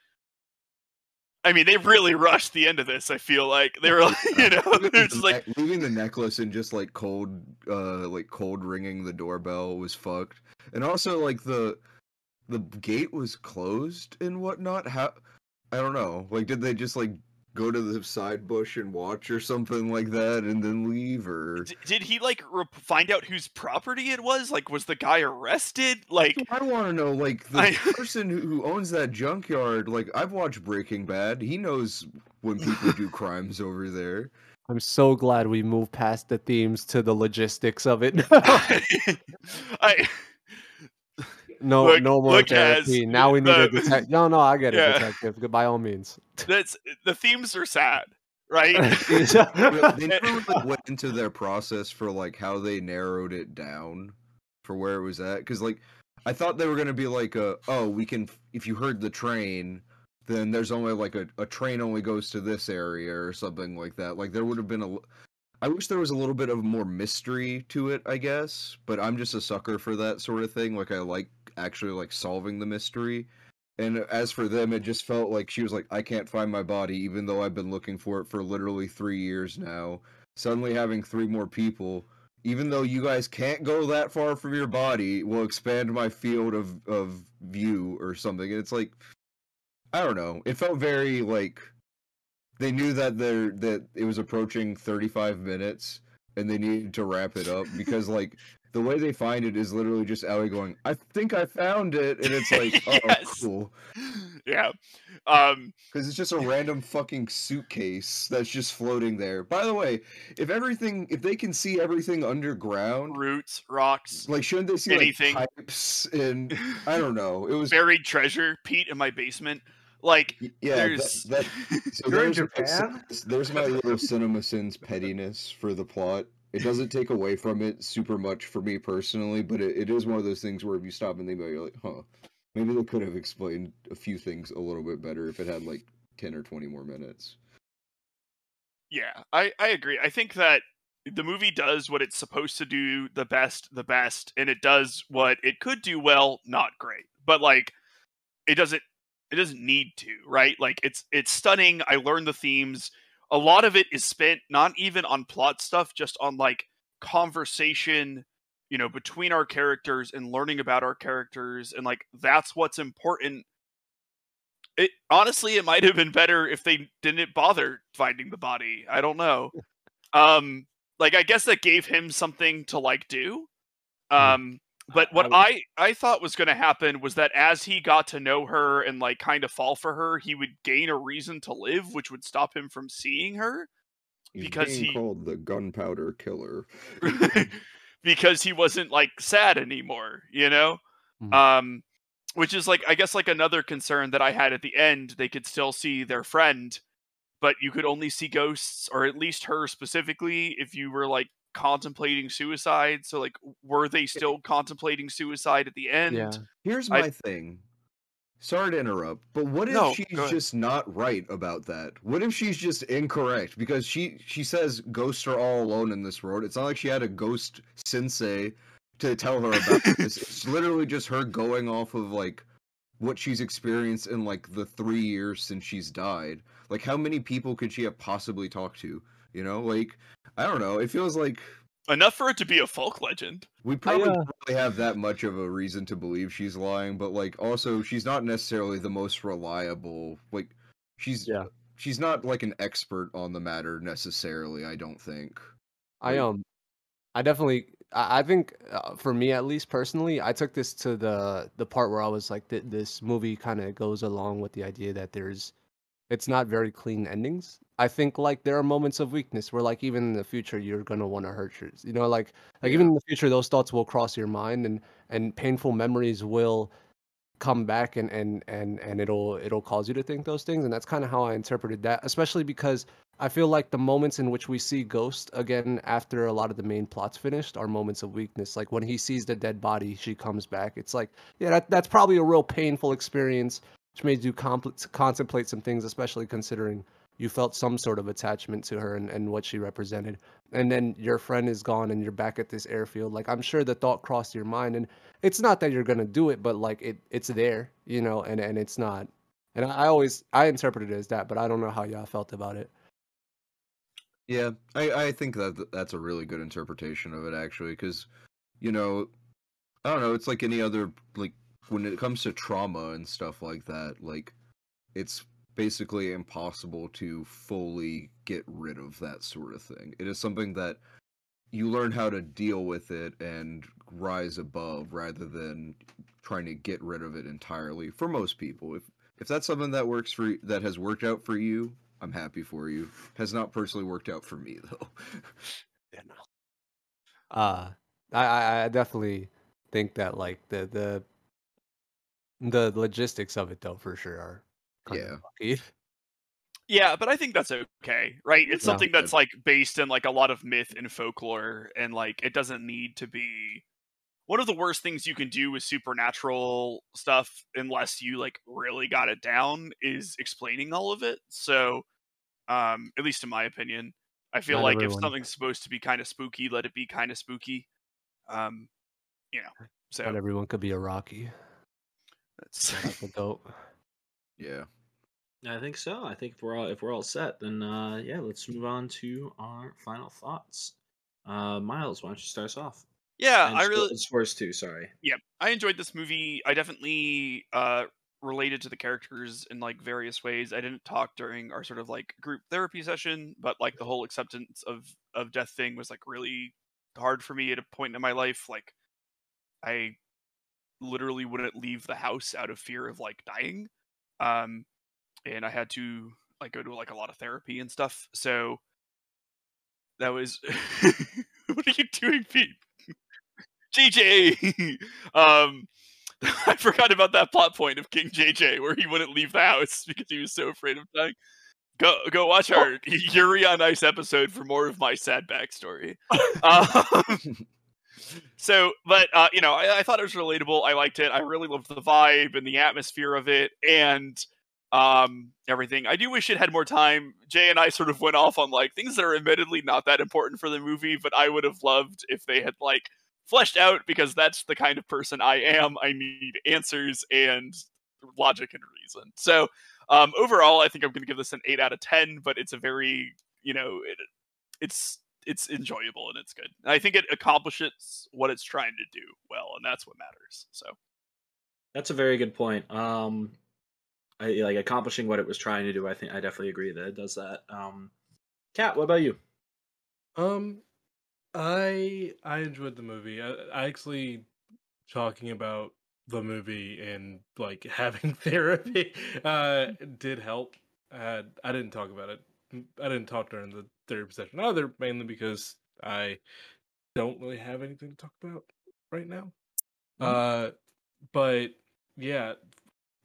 I mean, they really rushed the end of this. I feel like they were, you know, Leaving they're the just like, leaving the necklace and just like cold, uh, like cold ringing the doorbell was fucked. And also like the the gate was closed and whatnot. How I don't know. Like, did they just like go to the side bush and watch or something like that and then leave or? d- did he like re- find out whose property it was? Like, was the guy arrested? Like, I want to know, like the I- person who- who owns that junkyard. Like, I've watched Breaking Bad. He knows when people do crimes over there. I'm so glad we moved past the themes to the logistics of it. I, no, Look- no more look, Az, therapy. Now we need a detective. No, no, I get it, Yeah. detective. By all means. that's the themes are sad, right? They never really went into their process for like how they narrowed it down for where it was at because like i thought they were going to be like a, oh we can if you heard the train then there's only like a, a train only goes to this area or something like that like there would have been a I wish there was a little bit of more mystery to it i guess but i'm just a sucker for that sort of thing like i like actually like solving the mystery and as for them, it just felt like she was like, I can't find my body, even though I've been looking for it for literally three years now. Suddenly having three more people, even though you guys can't go that far from your body, will expand my field of, of view or something. And it's like, I don't know. It felt very like they knew that they're that it was approaching 35 minutes and they needed to wrap it up because like the way they find it is literally just Ellie going, I think I found it, and it's like, oh, Yes. cool. yeah. Um, Because it's just a random fucking suitcase that's just floating there. By the way, if everything, if they can see everything underground, roots, rocks, like shouldn't they see Anything. like pipes and I don't know. It was buried treasure, Pete in my basement. Like, yeah. there's That, that, so there's my Japan? there's my little cinema sins pettiness for the plot. It doesn't take away from it super much for me personally, but it, it is one of those things where if you stop and think about it, you're like, huh, maybe they could have explained a few things a little bit better if it had like ten or twenty more minutes. Yeah, I, I agree. I think that the movie does what it's supposed to do the best, the best, and it does what it could do well, not great. But like it doesn't it doesn't need to, right? Like it's it's stunning. I learned the themes. A lot of it is spent not even on plot stuff, just on like conversation, you know, between our characters and learning about our characters and like that's what's important. It honestly it might have been better if they didn't bother finding the body. I don't know. Um like i guess that gave him something to like do. Um but what would- i i thought was going to happen was that as he got to know her and like kind of fall for her he would gain a reason to live which would stop him from seeing her He's Because being he- called the gunpowder killer. because he wasn't like sad anymore, you know? Mhm. Um which is like I guess like another concern that I had at the end, they could still see their friend, but you could only see ghosts or at least her specifically if you were like contemplating suicide. So like were they still contemplating suicide at the end? Yeah. Here's I- my thing. Sorry to interrupt, but what if No, she's just not right about that? What if she's just incorrect? Because she she says ghosts are all alone in this world. It's not like she had a ghost sensei to tell her about this. It's literally just her going off of like what she's experienced in like the three years since she's died. Like how many people could she have possibly talked to? You know, like I don't know. It feels like enough for it to be a folk legend. We probably uh, don't really have that much of a reason to believe she's lying, but like also she's not necessarily the most reliable. Like she's Yeah. she's not like an expert on the matter necessarily. I don't think. I Like- um, I definitely, I, I think uh, for me at least personally, I took this to the the part where I was like, th- this movie kind of goes along with the idea that there's, it's not very clean endings. I think like there are moments of weakness where like even in the future you're gonna want to hurt yours. You know, like like even in the future those thoughts will cross your mind and and painful memories will come back and and and and it'll it'll cause you to think those things and that's kind of how I interpreted that especially because I feel like the moments in which we see Ghost again after a lot of the main plots finished are moments of weakness like when he sees the dead body she comes back it's like yeah that, that's probably a real painful experience which made you compl- contemplate some things especially considering you felt some sort of attachment to her and, and what she represented. And then your friend is gone and you're back at this airfield. Like i'm sure the thought crossed your mind and it's not that you're gonna do it but like it it's there you know and and it's not. And i, always i interpreted it as that but i don't know how y'all felt about it. Yeah, I I think that that's a really good interpretation of it actually, because you know, I don't know. It's like any other like when it comes to trauma and stuff like that. Like, it's basically impossible to fully get rid of that sort of thing. It is something that you learn how to deal with it and rise above rather than trying to get rid of it entirely for most people if if that's something that works for that has worked out for you i'm happy for you has not personally worked out for me though yeah no uh i i, I definitely think that like the the the logistics of it though for sure are kind Yeah. of lucky. Yeah, but I think that's okay, right? It's Yeah. something that's like based in like a lot of myth and folklore, and like it doesn't need to be. One of the worst things you can do with supernatural stuff, unless you like really got it down, is explaining all of it. So, um, at least in my opinion, I feel Not like if something's supposed to be kind of spooky, let it be kind of spooky. Um, you know, so not everyone could be a rocky that's that's a yeah I think so. I think if we're all if we're all set, then uh, yeah, let's move on to our final thoughts. Uh, Miles, why don't you start us off? yeah. And I really Spurs too. Sorry. yeah, I enjoyed this movie. I definitely uh related to the characters in like various ways. I didn't talk during our sort of like group therapy session, but like the whole acceptance of of death thing was like really hard for me at a point in my life. Like I literally wouldn't leave the house out of fear of like dying. Um and I had to like go to like a lot of therapy and stuff. So that was what are you doing, Pete? JJ. um, I forgot about that plot point of King JJ where he wouldn't leave the house because he was so afraid of dying. Go go watch our Yuri on Ice episode for more of my sad backstory. um, so, but uh, you know, I, I thought it was relatable. I liked it. I really loved the vibe and the atmosphere of it, and um, everything. I do wish it had more time. Jay and I sort of went off on like things that are admittedly not that important for the movie, but I would have loved if they had like fleshed out because that's the kind of person I am. I need answers and logic and reason. So um, overall, I think I'm going to give this an eight out of ten. But it's a very you know it, it's it's enjoyable and it's good. And I think it accomplishes what it's trying to do well, and that's what matters. So That's a very good point. Um, I like accomplishing what it was trying to do. I think I definitely agree that it does that. Um, Kat, what about you? Um, I I enjoyed the movie. I, I actually talking about the movie and like having therapy uh did help. Uh, I didn't talk about it. I didn't talk during the therapy session either, mainly because I don't really have anything to talk about right now. Uh, but yeah,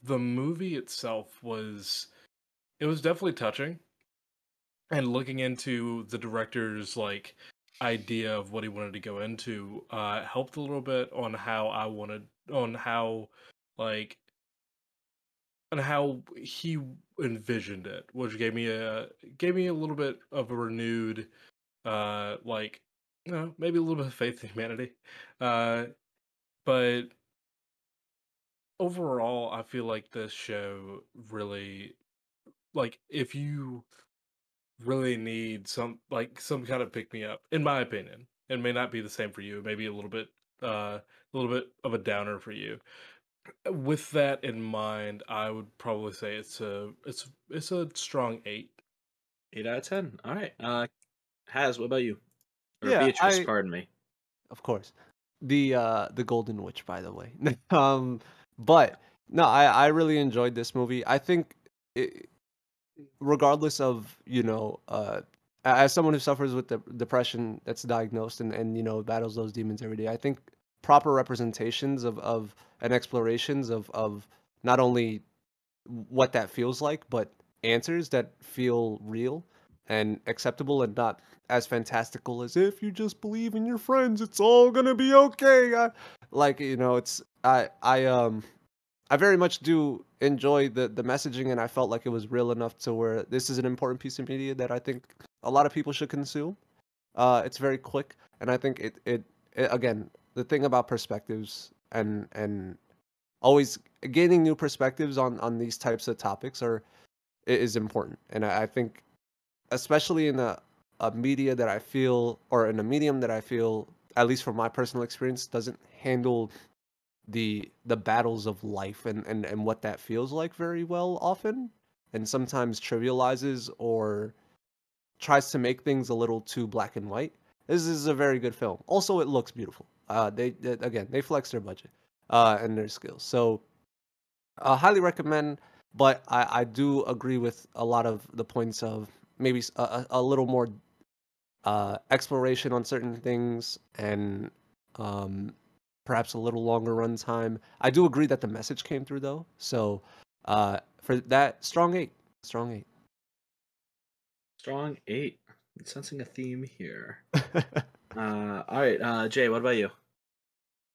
the movie itself was it was definitely touching and looking into the director's like idea of what he wanted to go into uh helped a little bit on how I wanted on how like on how he envisioned it which gave me a gave me a little bit of a renewed uh like you know maybe a little bit of faith in humanity uh but overall i feel like this show really like if you really need some like some kind of pick me up in my opinion It may not be the same for you. Maybe a little bit, uh, a little bit of a downer for you. With that in mind, I would probably say it's a it's it's a strong eight. Eight out of ten. All right. Uh, Has, what about you? Or Yeah, Beatrice, I- pardon me. of course. The uh the Golden Witch, by the way. um, but no, I I really enjoyed this movie. I think, it, regardless of you know, uh, as someone who suffers with de- depression that's diagnosed and and you know battles those demons every day, I think proper representations of of and explorations of of not only what that feels like, but answers that feel real and acceptable and not as fantastical as if you just believe in your friends, it's all gonna be okay. I, like you know, it's I I um I very much do enjoy the the messaging, and I felt like it was real enough to where this is an important piece of media that I think a lot of people should consume. Uh, it's very quick, and I think it it, it again the thing about perspectives and and always gaining new perspectives on on these types of topics are is important, and I, I think especially in a a media that I feel or in a medium that I feel at least from my personal experience doesn't handle the the battles of life and and and what that feels like very well often and sometimes trivializes or tries to make things a little too black and white this is a very good film. Also it looks beautiful uh they, they again they flex their budget uh and their skills so uh, highly recommend but I, I do agree with a lot of the points of maybe a little more uh, exploration on certain things and um, perhaps a little longer runtime. I do agree that the message came through though. So uh, for that, strong eight, strong eight. Strong eight. I'm sensing a theme here. Uh, all right, uh, Jay, what about you?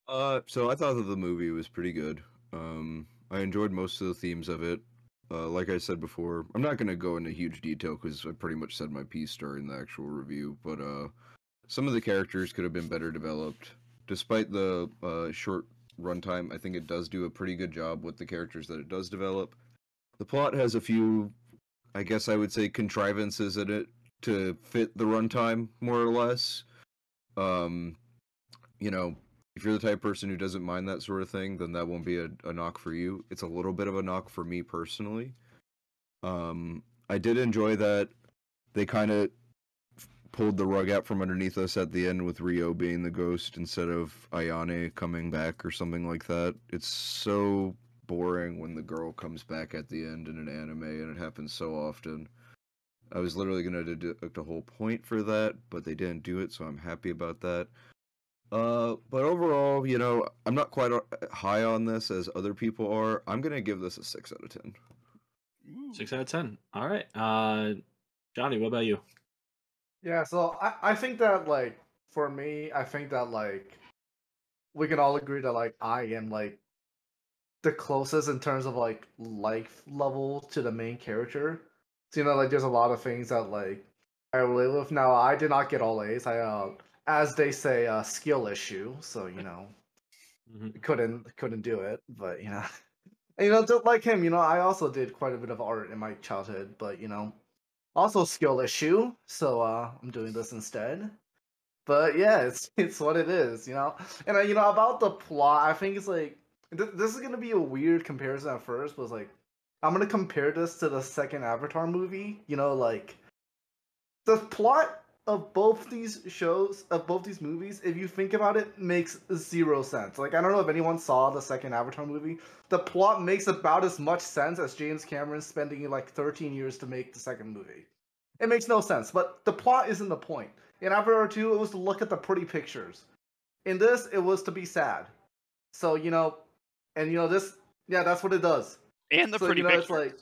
Uh, so I thought that the movie was pretty good. Um, I enjoyed most of the themes of it. Uh, like I said before, I'm not gonna go into huge detail because I pretty much said my piece during the actual review. But uh, some of the characters could have been better developed. Despite the uh, short runtime, I think it does do a pretty good job with the characters that it does develop. The plot has a few, I guess I would say, contrivances in it to fit the runtime more or less. Um, you know, if you're the type of person who doesn't mind that sort of thing, then that won't be a, a knock for you. It's a little bit of a knock for me personally. Um, I did enjoy that they kind of pulled the rug out from underneath us at the end with Ryo being the ghost instead of Ayane coming back or something like that. It's so boring when the girl comes back at the end in an anime, and it happens so often. I was literally going to deduct a whole point for that, but they didn't do it, so I'm happy about that. Uh, but overall, you know, I'm not quite high on this as other people are. I'm gonna give this a six out of ten. Six out of ten. All right. Uh, Johnny, what about you? Yeah, so I, I think that like for me, I think that like we can all agree that like I am like the closest in terms of like life level to the main character. So you know, like there's a lot of things that like I relate with. Now I did not get all A's. I uh as they say, uh skill issue. So, you know, Mhm. couldn't couldn't do it, but you know. And, you know, just like him, you know, I also did quite a bit of art in my childhood, but you know, also skill issue. So uh I'm doing this instead. But yeah, it's it's what it is, you know. And uh, you know about the plot, I think it's like th- this is gonna be a weird comparison at first, but it's like I'm gonna compare this to the second Avatar movie. You know, like the plot of both these shows, of both these movies, if you think about it, makes zero sense. Like I don't know if anyone saw the second Avatar movie. The plot makes about as much sense as James Cameron spending like 13 years to make the second movie. It makes no sense, but the plot isn't the point. In Avatar 2, it was to look at the pretty pictures. In this, it was to be sad. So, you know, and you know, this, yeah, that's what it does. And the so, pretty you know, pictures. it's like,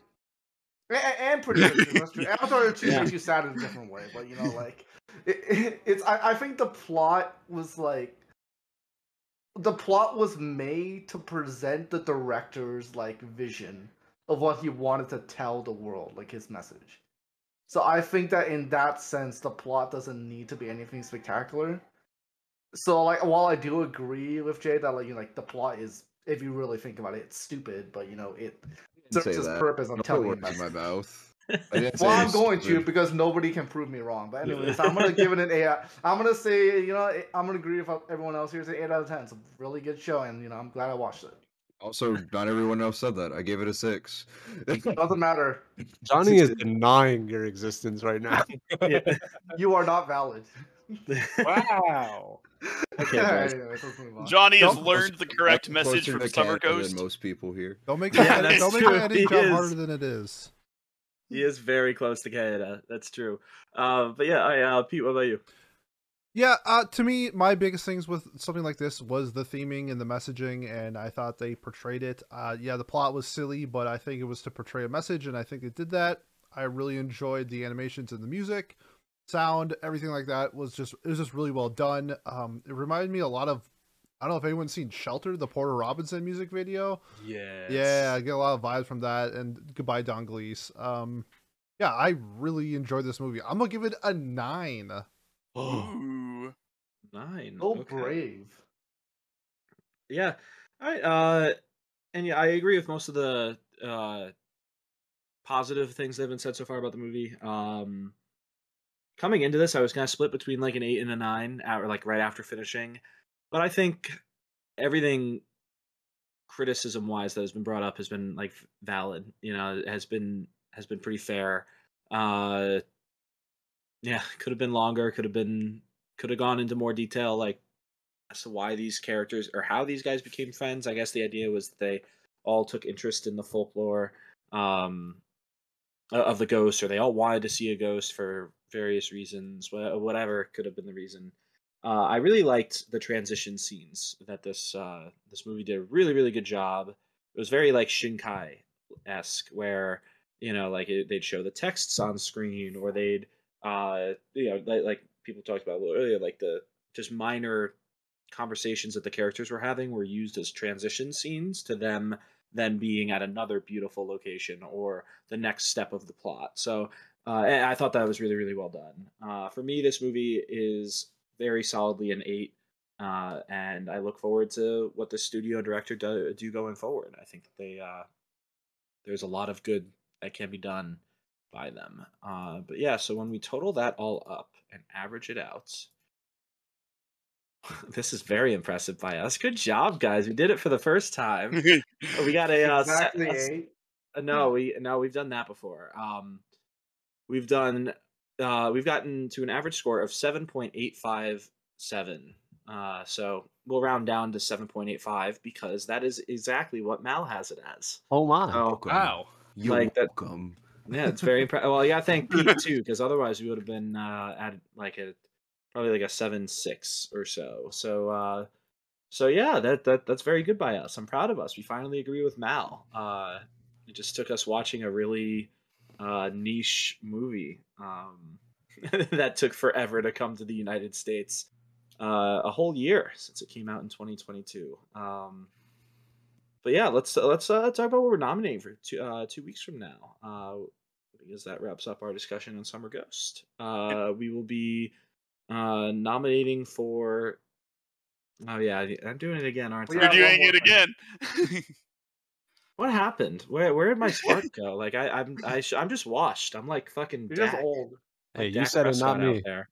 and, and pretty pictures, that's true. Avatar 2 Yeah. makes you sad in a different way, but you know, like, it, it, it's, I, I think the plot was like, the plot was made to present the director's like vision of what he wanted to tell the world, like his message. So I think that in that sense, the plot doesn't need to be anything spectacular. So like, while I do agree with Jay that like you know, like the plot is, if you really think about it, it's stupid, but you know it serves its that. purpose on Don't telling you. in my mouth. well, I'm was going to because nobody can prove me wrong. But anyways, I'm gonna give it an eight. out- I'm gonna say, you know, I'm gonna agree with everyone else here. Say eight out of ten. It's a really good show, and you know, I'm glad I watched it. Also, not everyone else said that. I gave it a six. It Doesn't matter. Johnny is denying your existence right now. You are not valid. Wow. Okay, boys. Anyways, let's move on. Johnny has Don't- learned the correct I'm message closer from to Summer Canada Ghost. than most people here. Don't make Yeah, it. that's don't make true. it any He job is. harder than it is. He is very close to Canada. That's true. Uh, but yeah, I, uh, Pete, what about you? Yeah, uh, to me, my biggest things with something like this was the theming and the messaging, and I thought they portrayed it. Uh, yeah, the plot was silly, but I think it was to portray a message, and I think it did that. I really enjoyed the animations and the music, sound, everything like that was just it was just really well done. Um, it reminded me a lot of I don't know if anyone's seen Shelter, the Porter Robinson music video. Yeah. Yeah, I get a lot of vibes from that. And goodbye, Don Glees. Um, yeah, I really enjoyed this movie. I'm gonna give it a nine. Ooh. Nine. So okay. brave. Yeah. All right. Uh, and yeah, I agree with most of the uh, positive things that have been said so far about the movie. Um, coming into this, I was of split between like an eight and a nine, or like right after finishing. But I think everything criticism wise that has been brought up has been like valid. You know, has been has been pretty fair. Uh, yeah, could have been longer. Could have been could have gone into more detail, like as to why these characters or how these guys became friends. I guess the idea was that they all took interest in the folklore um, of the ghost, or they all wanted to see a ghost for various reasons. Whatever could have been the reason. Uh, I really liked the transition scenes that this uh, this movie did a really really good job. It was very like Shinkai esque, where you know like it, they'd show the texts on screen, or they'd uh, you know like, like people talked about a little earlier, like the just minor conversations that the characters were having were used as transition scenes to them then being at another beautiful location or the next step of the plot. So uh, and I thought that was really, really well done. Uh, for me, this movie is very solidly an eight, uh, and I look forward to what the studio director do, do going forward. I think that they uh, there's a lot of good that can be done by them. Uh, but yeah, so when we total that all up and average it out, this is very impressive by us. Good job, guys. We did it for the first time. We got a uh, set- exactly a s- eight. uh, no, we no, we've done that before. Um, we've done uh, we've gotten to an average score of seven point eight five seven. Uh, so we'll round down to seven point eight five because that is exactly what Mal has it as. Oh my. Oh, Welcome. Wow. You're Like that- welcome. yeah, it's very impressive. Well, yeah, thank Pete too, because otherwise we would have been uh, at like a probably like a seven six or so. So uh, so yeah, that that that's very good by us. I'm proud of us. We finally agree with Mal. Uh, it just took us watching a really uh, niche movie um, that took forever to come to the United States. Uh, a whole year since it came out in 2022. Um, but yeah, let's let's uh, talk about what we're nominating for two uh, two weeks from now. Uh, because that wraps up our discussion on Summer Ghost. Uh, we will be uh, nominating for. Oh yeah, I- I'm doing it again, aren't We I? You're doing it thing. again. What happened? Where where did my spark go? Like I I'm I sh- I'm just washed. I'm like fucking. You're just Dak. old. Hey, like you Dak said it, not Prescott out me. There.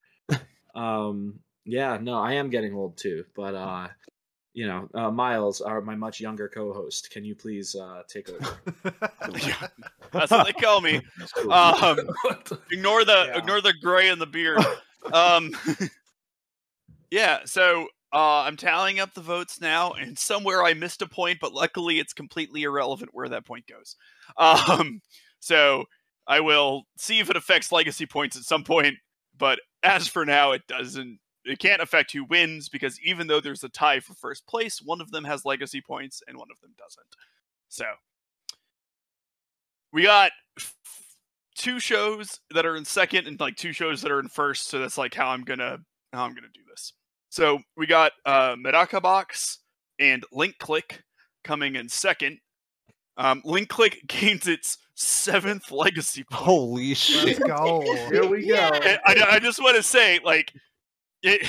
um. Yeah. No, I am getting old too. But uh, you know, uh, Miles, our my much younger co-host, can you please uh take over? Yeah, That's what they call me. Um, ignore the Yeah. ignore the gray in the beard. Um, yeah. So uh, I'm tallying up the votes now, and somewhere I missed a point, but luckily it's completely irrelevant where that point goes. Um, so I will see if it affects legacy points at some point, but as for now, it doesn't. It can't affect who wins because even though there's a tie for first place, one of them has legacy points and one of them doesn't. So we got two shows that are in second and like two shows that are in first. So that's like how I'm gonna how I'm gonna do this. So we got uh, Medaka Box and Link Click coming in second. Um, Link Click gains its seventh legacy point. Holy shit. Let's go. Here we go. I, I- I just want to say, like, it,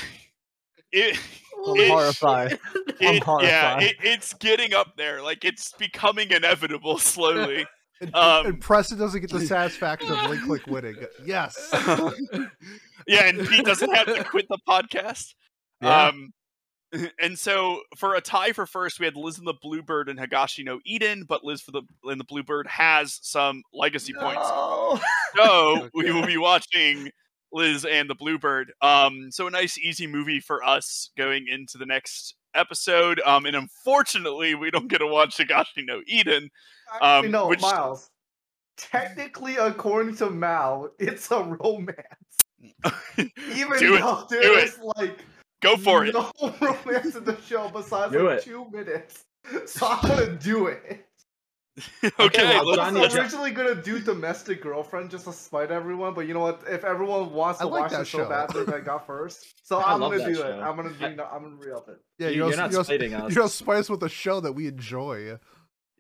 it, I'm it- horrified. I'm it- yeah, it, it's getting up there. Like, it's becoming inevitable slowly. And, Um, and Preston doesn't get the satisfaction of link click winning. Yes. yeah, and Pete doesn't have to quit the podcast. Yeah. Um, and so for a tie for first, we had Liz in the Bluebird and Higashi no Eden, but Liz for the in the Bluebird has some legacy points. No. So we will be watching Liz and the Bluebird. Um, so a nice easy movie for us going into the next episode. Um, and unfortunately, we don't get to watch Higashi no Eden. Actually, Um, no, which- Miles. Technically, according to Mal, it's a romance. Even Do it, though do there's like Go for it. no romance in the show besides Do like it. two minutes. So I'm gonna do it. okay, well, I let's, was originally gonna do domestic girlfriend just to spite everyone, but you know what? If everyone wants I to like watch that it so show. badly, they got first. So I I'm gonna that do it. I'm gonna do. I'm gonna re up it. Yeah, You- you're, you're not you're, spiting us. you're spice with a show that we enjoy. You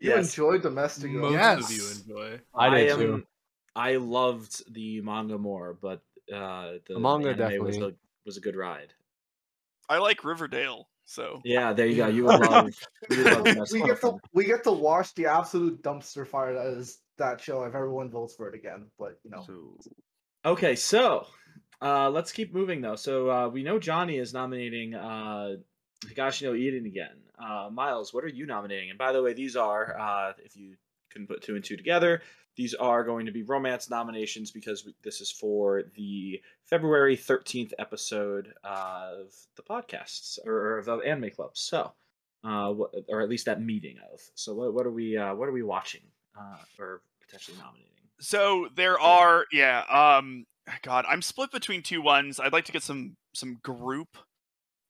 Yes. enjoy domestic Most girlfriend. Yes. of you enjoy. I did am. too. I loved the manga more, but uh, the, The manga anime was a definitely. was a good ride. I like Riverdale, so Yeah, there you go. You would love. You would love we get to we get to watch the absolute dumpster fire that is that show if everyone votes for it again. But you know, So Okay, so uh, let's keep moving though. So uh, we know Johnny is nominating uh, Higashi no Eden again. Uh, Miles, what are you nominating? And by the way, these are uh, if you couldn't put two and two together, these are going to be romance nominations because we, this is for the February thirteenth episode of the podcasts or, or of the anime club. So, uh, or at least that meeting of. So, what, what are we uh, what are we watching uh, or potentially nominating? so there are yeah um god i'm split between two ones i'd like to get some some group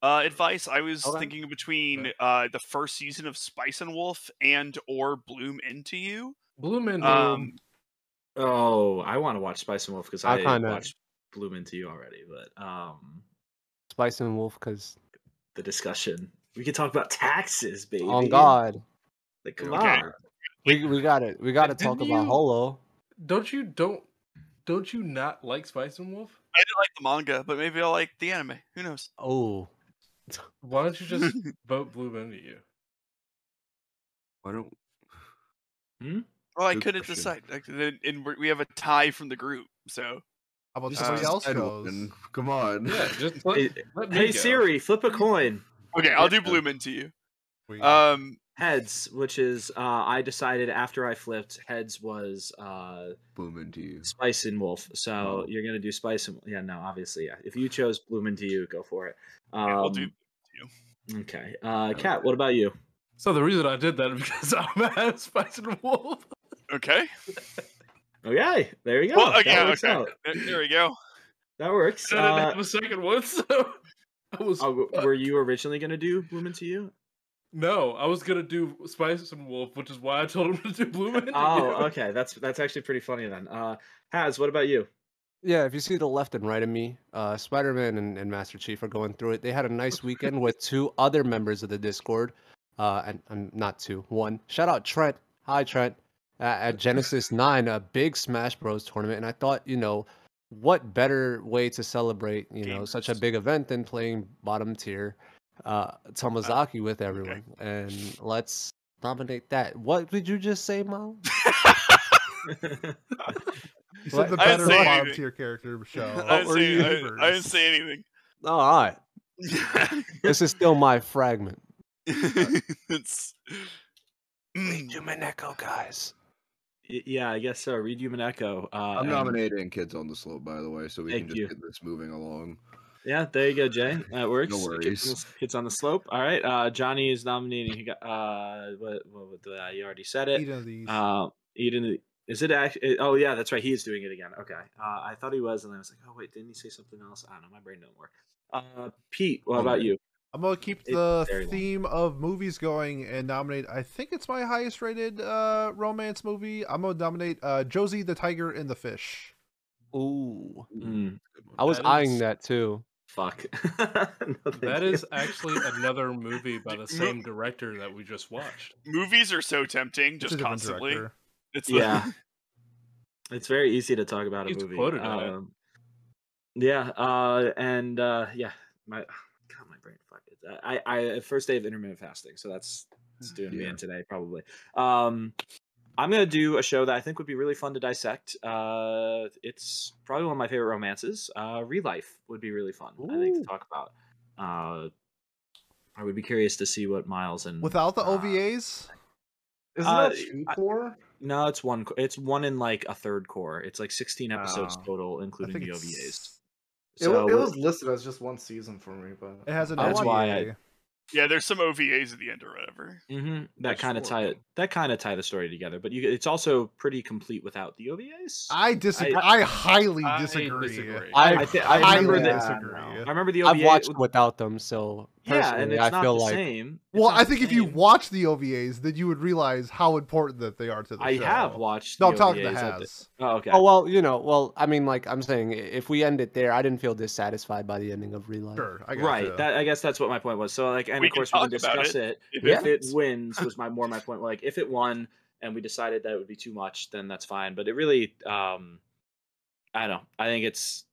uh advice i was Okay. thinking between uh the first season of spice and wolf and or bloom into you Bloom and um Oh, I want to watch Spice and Wolf because I I, kinda- watched Bloom to You already. But um, Spice and Wolf, because the discussion we can talk about taxes, baby. on God, like come Okay. on. we we got it. We got to Didn't talk about you- Holo. don't you don't don't you not like Spice and Wolf? i didn't like the manga but maybe i'll like the anime who knows Oh, Why don't you just vote Bloom into you? why don't well i Good couldn't question. decide like, and we we have a tie from the group so How about Just somebody uh, else goes? one. Come on. Yeah, just let, Hey, let hey go. Siri, flip a coin. okay i'll do Yeah. bloom into you We- um Heads, which is uh, I decided after I flipped. Heads was uh, Bloom into you. Spice and Wolf. So Oh. you're gonna do Spice and yeah, no, obviously, yeah. If you chose Bloom into You, go for it. Um, yeah, i'll do Okay, uh, Kat, what about you? So the reason I did that is because I'm at Spice and Wolf. Okay Okay, there you go. well that okay works okay out. there, there we go That works. I didn't Uh, have a second one, so I was. Oh, were you originally gonna do Bloom into You? No, I was gonna do Spice and Wolf, which is why I told him to do Bloom into Oh, You. okay. That's that's actually pretty funny then. Uh, Has, what about you? yeah. If you see the left and right of me, uh, Spider Man and, and Master Chief are going through it. They had a nice weekend with two other members of the Discord. Uh, and, and not two, one. Shout out Trent. Hi Trent. Uh, at Genesis Nine, a big Smash Bros tournament, and I thought, you know, what better way to celebrate, you know, Game such a big event than playing bottom tier uh Tomozaki with everyone. And let's nominate that. What did you just say, Mom? you said the what? I didn't better say bottom tier character show. I didn't, or say, I. I didn't say anything All right. This is still my fragment. it's Mm, Echo, guys. Y- yeah, I guess so. Read Human Echo. Uh, I'm and- nominating Kids on the Slope, by the way, so we Thank can just you. get this moving along. Yeah, there you go, Jay. That works. No on worries. the- Kids on the slope. All right. Uh, Johnny is nominating. He got. Uh, what? What? what uh, you already said it. Eat of these. Uh, Eden. Is it actually? Oh yeah, that's right. He is doing it again. Okay. Uh, I thought he was, and I was like, oh wait, didn't he say something else? I don't know. My brain don't work. Uh, Pete, what about Okay. you? I'm gonna keep the very long. theme of movies going and nominate. I think it's my highest rated uh, romance movie. I'm gonna nominate uh, Josie the Tiger and the Fish. Ooh. Mm, I was That eyeing is- that too. fuck. No, That you. is actually another movie by the same director that we just watched. movies are so tempting It's just different constantly. director. It's the- yeah. It's very easy to talk about a He's movie. quoted in it. Um, yeah, uh, and uh, yeah, my God, my brain. Fuck it. I I first day of intermittent fasting, so that's it's doing me in today probably. Um, I'm gonna do a show that I think would be really fun to dissect. Uh, it's probably one of my favorite romances. Uh, ReLIFE would be really fun. I think to talk about. Uh, I would be curious to see what Miles and Without the uh, OVAs, Isn't Uh, that two I- cour? No, it's one. It's one in like a third cour. It's like 16 episodes total, including the it's- OVAs. It, wa- it was listed as just one season for me, but it has an That's OVA. why I- Yeah, there's some OVAs at the end or whatever. Mhm, that kind of tie it. That kind of tie the story together. But you, it's also pretty complete without the OVAs. I disagree. I, highly I disagree. disagree. I, I, thi- I highly remember Yeah, that. disagree. I remember the OVAs. I've watched without them, so yeah, and it's I not feel the like same. It's Well, I think if you watch the OVAs, then you would realize how important that they are to the I show. have watched. No, the I'm talking to OVAs. I has. Oh, okay. Oh well, you know, well, I mean, like I'm saying, if we end it there, I didn't feel dissatisfied by the ending of ReLIFE. Sure, I got right. That I guess that's what my point was. So like, and We of course we can discuss it. If Yeah. If it wins, was my more my point. Like, if it won and we decided that it would be too much, then that's fine. But it really, um, I don't know. I think it's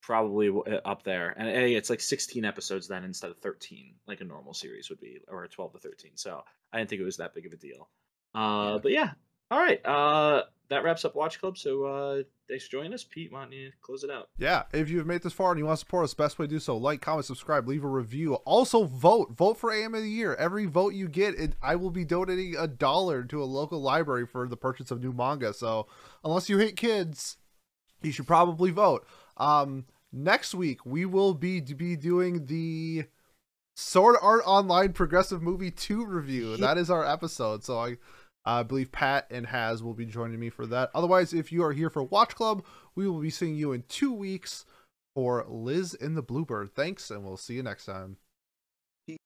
probably uh, up there, and hey, it's like 16 episodes then instead of 13, like a normal series would be, or 12 to 13. So I didn't think it was that big of a deal. Uh, but yeah. All right. Uh, that wraps up Watch Club. So uh, thanks for joining us, Pete. Why don't you close it out? Yeah, if you've made this far and you want to support us, best way to do so: like, comment, subscribe, leave a review. Also, vote. Vote for AM of the Year. Every vote you get, it, I will be donating a dollar to a local library for the purchase of new manga. So, unless you hate kids, you should probably vote. Um, next week we will be be doing the Sword Art Online Progressive Movie Two review. That is our episode. So I. I believe Pat and Has will be joining me for that. Otherwise, if you are here for Watch Club, we will be seeing you in two weeks for Liz and the Bluebird. Thanks, and we'll see you next time.